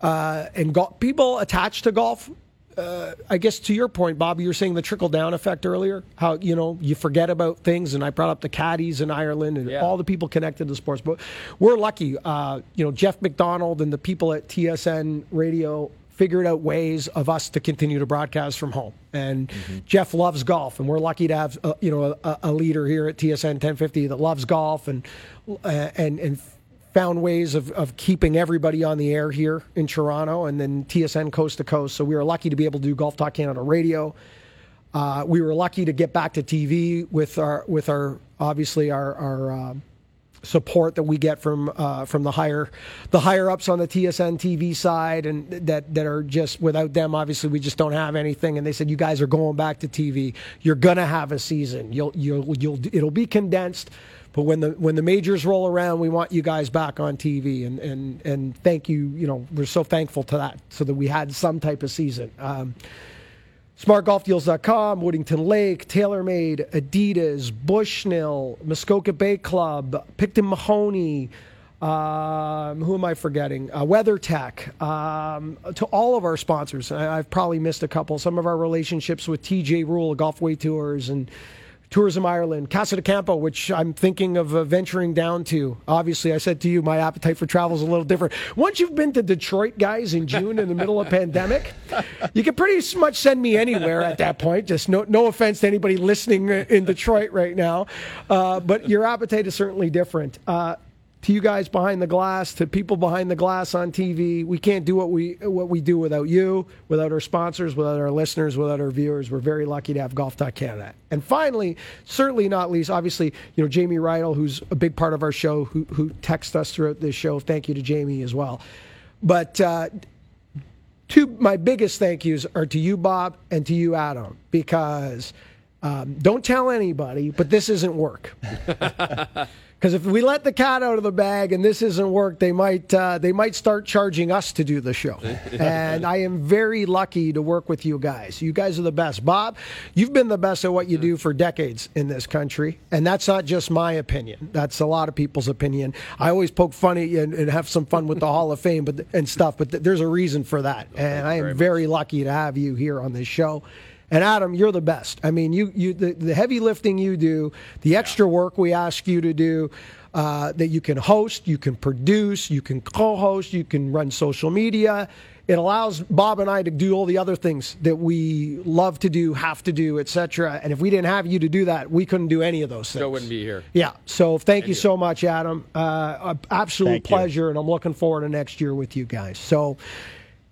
Uh, and go- people attached to golf, uh, I guess to your point, Bobby, you're saying the trickle down effect earlier. How you know you forget about things, and I brought up the caddies in Ireland and Yeah. all the people connected to sports. But we're lucky. Uh, you know, Jeff McDonald and the people at TSN Radio figured out ways of us to continue to broadcast from home. And Jeff loves golf, and we're lucky to have uh, you know a, a leader here at TSN 1050 that loves golf and uh, and and found ways of, of keeping everybody on the air here in Toronto and then TSN coast to coast. So we were lucky to be able to do Golf Talk Canada radio. Uh, we were lucky to get back to TV with our with our obviously our our um support that we get from uh, from the higher the higher ups on the TSN TV side and that that are just without them obviously we just don't have anything. And they said you guys are going back to TV you're gonna have a season. You'll you'll you'll it'll be condensed. But when the when the majors roll around we want you guys back on TV and and and thank you you know we're so thankful to that so that we had some type of season. Um, SmartGolfDeals.com, Woodington Lake, TaylorMade, Adidas, Bushnell, Muskoka Bay Club, Picton Mahoney. Um, who am I forgetting? Uh, WeatherTech. Um, to all of our sponsors, I, I've probably missed a couple. Some of our relationships with TJ Rule, Golfway Tours, and Tourism Ireland, Casa de Campo, which I'm thinking of uh, venturing down to. Obviously, I said to you, my appetite for travel is a little different. Once you've been to Detroit, guys, in June in the middle of pandemic, you can pretty much send me anywhere at that point. Just no, no offense to anybody listening in Detroit right now, uh, but your appetite is certainly different. Uh, to you guys behind the glass, to people behind the glass on TV. We can't do what we what we do without you, without our sponsors, without our listeners, without our viewers. We're very lucky to have Golf Canada. And finally, certainly not least, obviously, you know Jamie Rydell, who's a big part of our show, who who texts us throughout this show. Thank you to Jamie as well. But uh, two my biggest thank yous are to you, Bob, and to you, Adam, because um, don't tell anybody, but this isn't work. Because if we let the cat out of the bag and this isn't work, they might uh, they might start charging us to do the show. and I am very lucky to work with you guys. You guys are the best. Bob, you've been the best at what you do for decades in this country, and that's not just my opinion. That's a lot of people's opinion. I always poke fun at you and, and have some fun with the Hall of Fame, but and stuff. But th- there's a reason for that, and I am very lucky to have you here on this show. And Adam, you're the best. I mean, you, you the, the heavy lifting you do, the extra work we ask you to do, uh, that you can host, you can produce, you can co-host, you can run social media. It allows Bob and I to do all the other things that we love to do, have to do, etc. And if we didn't have you to do that, we couldn't do any of those things. Joe wouldn't be here. Yeah. So thank, you, so much, Adam. Uh, absolute Thank you. pleasure, and I'm looking forward to next year with you guys. So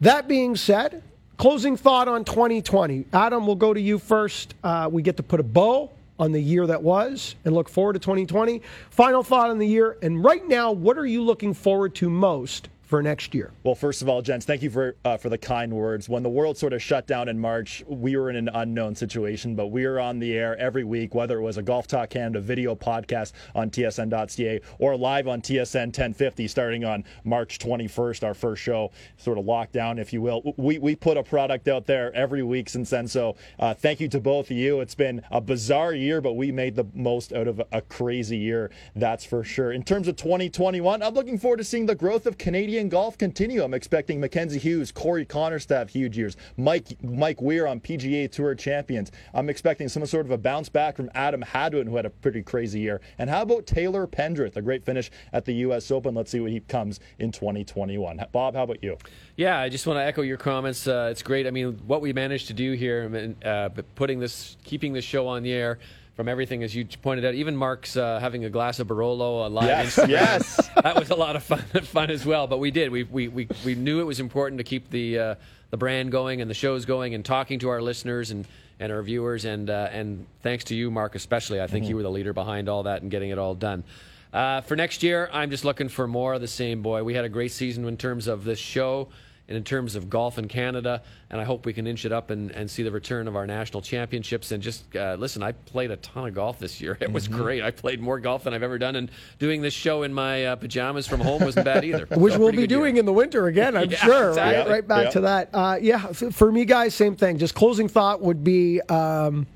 that being said, closing thought on 2020. Adam, we'll go to you first. Uh, we get to put a bow on the year that was and look forward to 2020. Final thought on the year, and right now, what are you looking forward to most for next year? Well, first of all, gents, thank you for uh, for the kind words. When the world sort of shut down in March, we were in an unknown situation, but we are on the air every week, whether it was a Golf Talk Canada video podcast on TSN.ca or live on TSN 1050 starting on March 21st, our first show, sort of lockdown, if you will. We, we put a product out there every week since then. So uh, thank you to both of you. It's been a bizarre year, but we made the most out of a crazy year, that's for sure. In terms of 2021, I'm looking forward to seeing the growth of Canadian golf continue. I'm expecting Mackenzie Hughes, Corey Conners to have huge years. Mike Mike Weir on PGA Tour champions. I'm expecting some sort of a bounce back from Adam Hadwin, who had a pretty crazy year. And how about Taylor Pendrith, a great finish at the U.S. Open? Let's see what he comes in 2021. Bob, how about you? Yeah, I just want to echo your comments. Uh, it's great. I mean, what we managed to do here, uh, putting this, keeping this show on the air from everything, as you pointed out. Even Mark's uh, having a glass of Barolo, a live Yes, Instagram. yes. that was a lot of fun, fun as well. But we did. We, we, we, we knew it was important to keep the uh, the brand going and the shows going and talking to our listeners and, and our viewers. And uh, and thanks to you, Mark, especially. I think you were the leader behind all that and getting it all done. Uh, for next year, I'm just looking for more of the same, boy. We had a great season in terms of this show and in terms of golf in Canada, and I hope we can inch it up and, and see the return of our national championships. And just uh, listen, I played a ton of golf this year. It was Mhm. great. I played more golf than I've ever done, and doing this show in my uh, pajamas from home wasn't bad either. Which So, we'll be good year. doing in the winter again, I'm Yeah, sure. exactly. Right, right back Yeah. to that. Uh, yeah, for me, guys, same thing. Just closing thought would be. Um,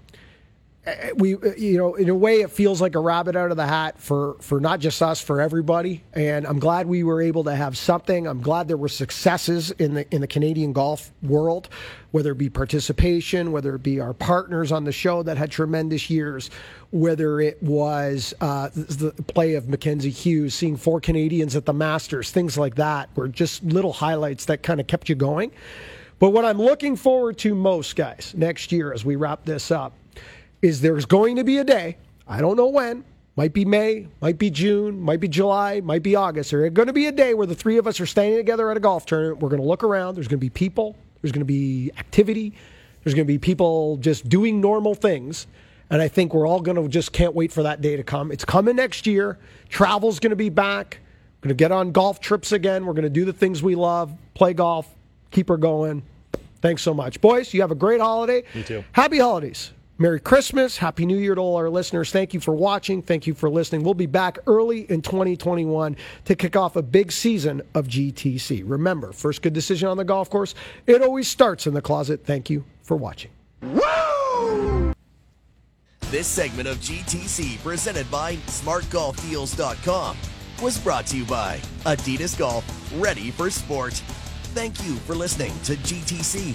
we uh, you know in a way it feels like a rabbit out of the hat for for not just us for everybody and i'm glad we were able to have something i'm glad there were successes in the in the canadian golf world whether it be participation whether it be our partners on the show that had tremendous years whether it was uh, the play of Mackenzie Hughes, seeing four Canadians at the Masters, things like that were just little highlights that kind of kept you going. But what I'm looking forward to most, guys, next year as we wrap this up, is there's going to be a day, I don't know when, might be May, might be June, might be July, might be August. There's going to be a day where the three of us are standing together at a golf tournament. We're going to look around. There's going to be people. There's going to be activity. There's going to be people just doing normal things. And I think we're all going to just can't wait for that day to come. It's coming next year. Travel's going to be back. We're going to get on golf trips again. We're going to do the things we love, play golf, keep her going. Thanks so much. Boys, you have a great holiday. You too. Happy holidays. Merry Christmas. Happy New Year to all our listeners. Thank you for watching. Thank you for listening. We'll be back early in 2021 to kick off a big season of GTC. Remember, first good decision on the golf course, it always starts in the closet. Thank you for watching. This segment of GTC, presented by SmartGolfDeals.com, was brought to you by Adidas Golf, ready for sport. Thank you for listening to GTC.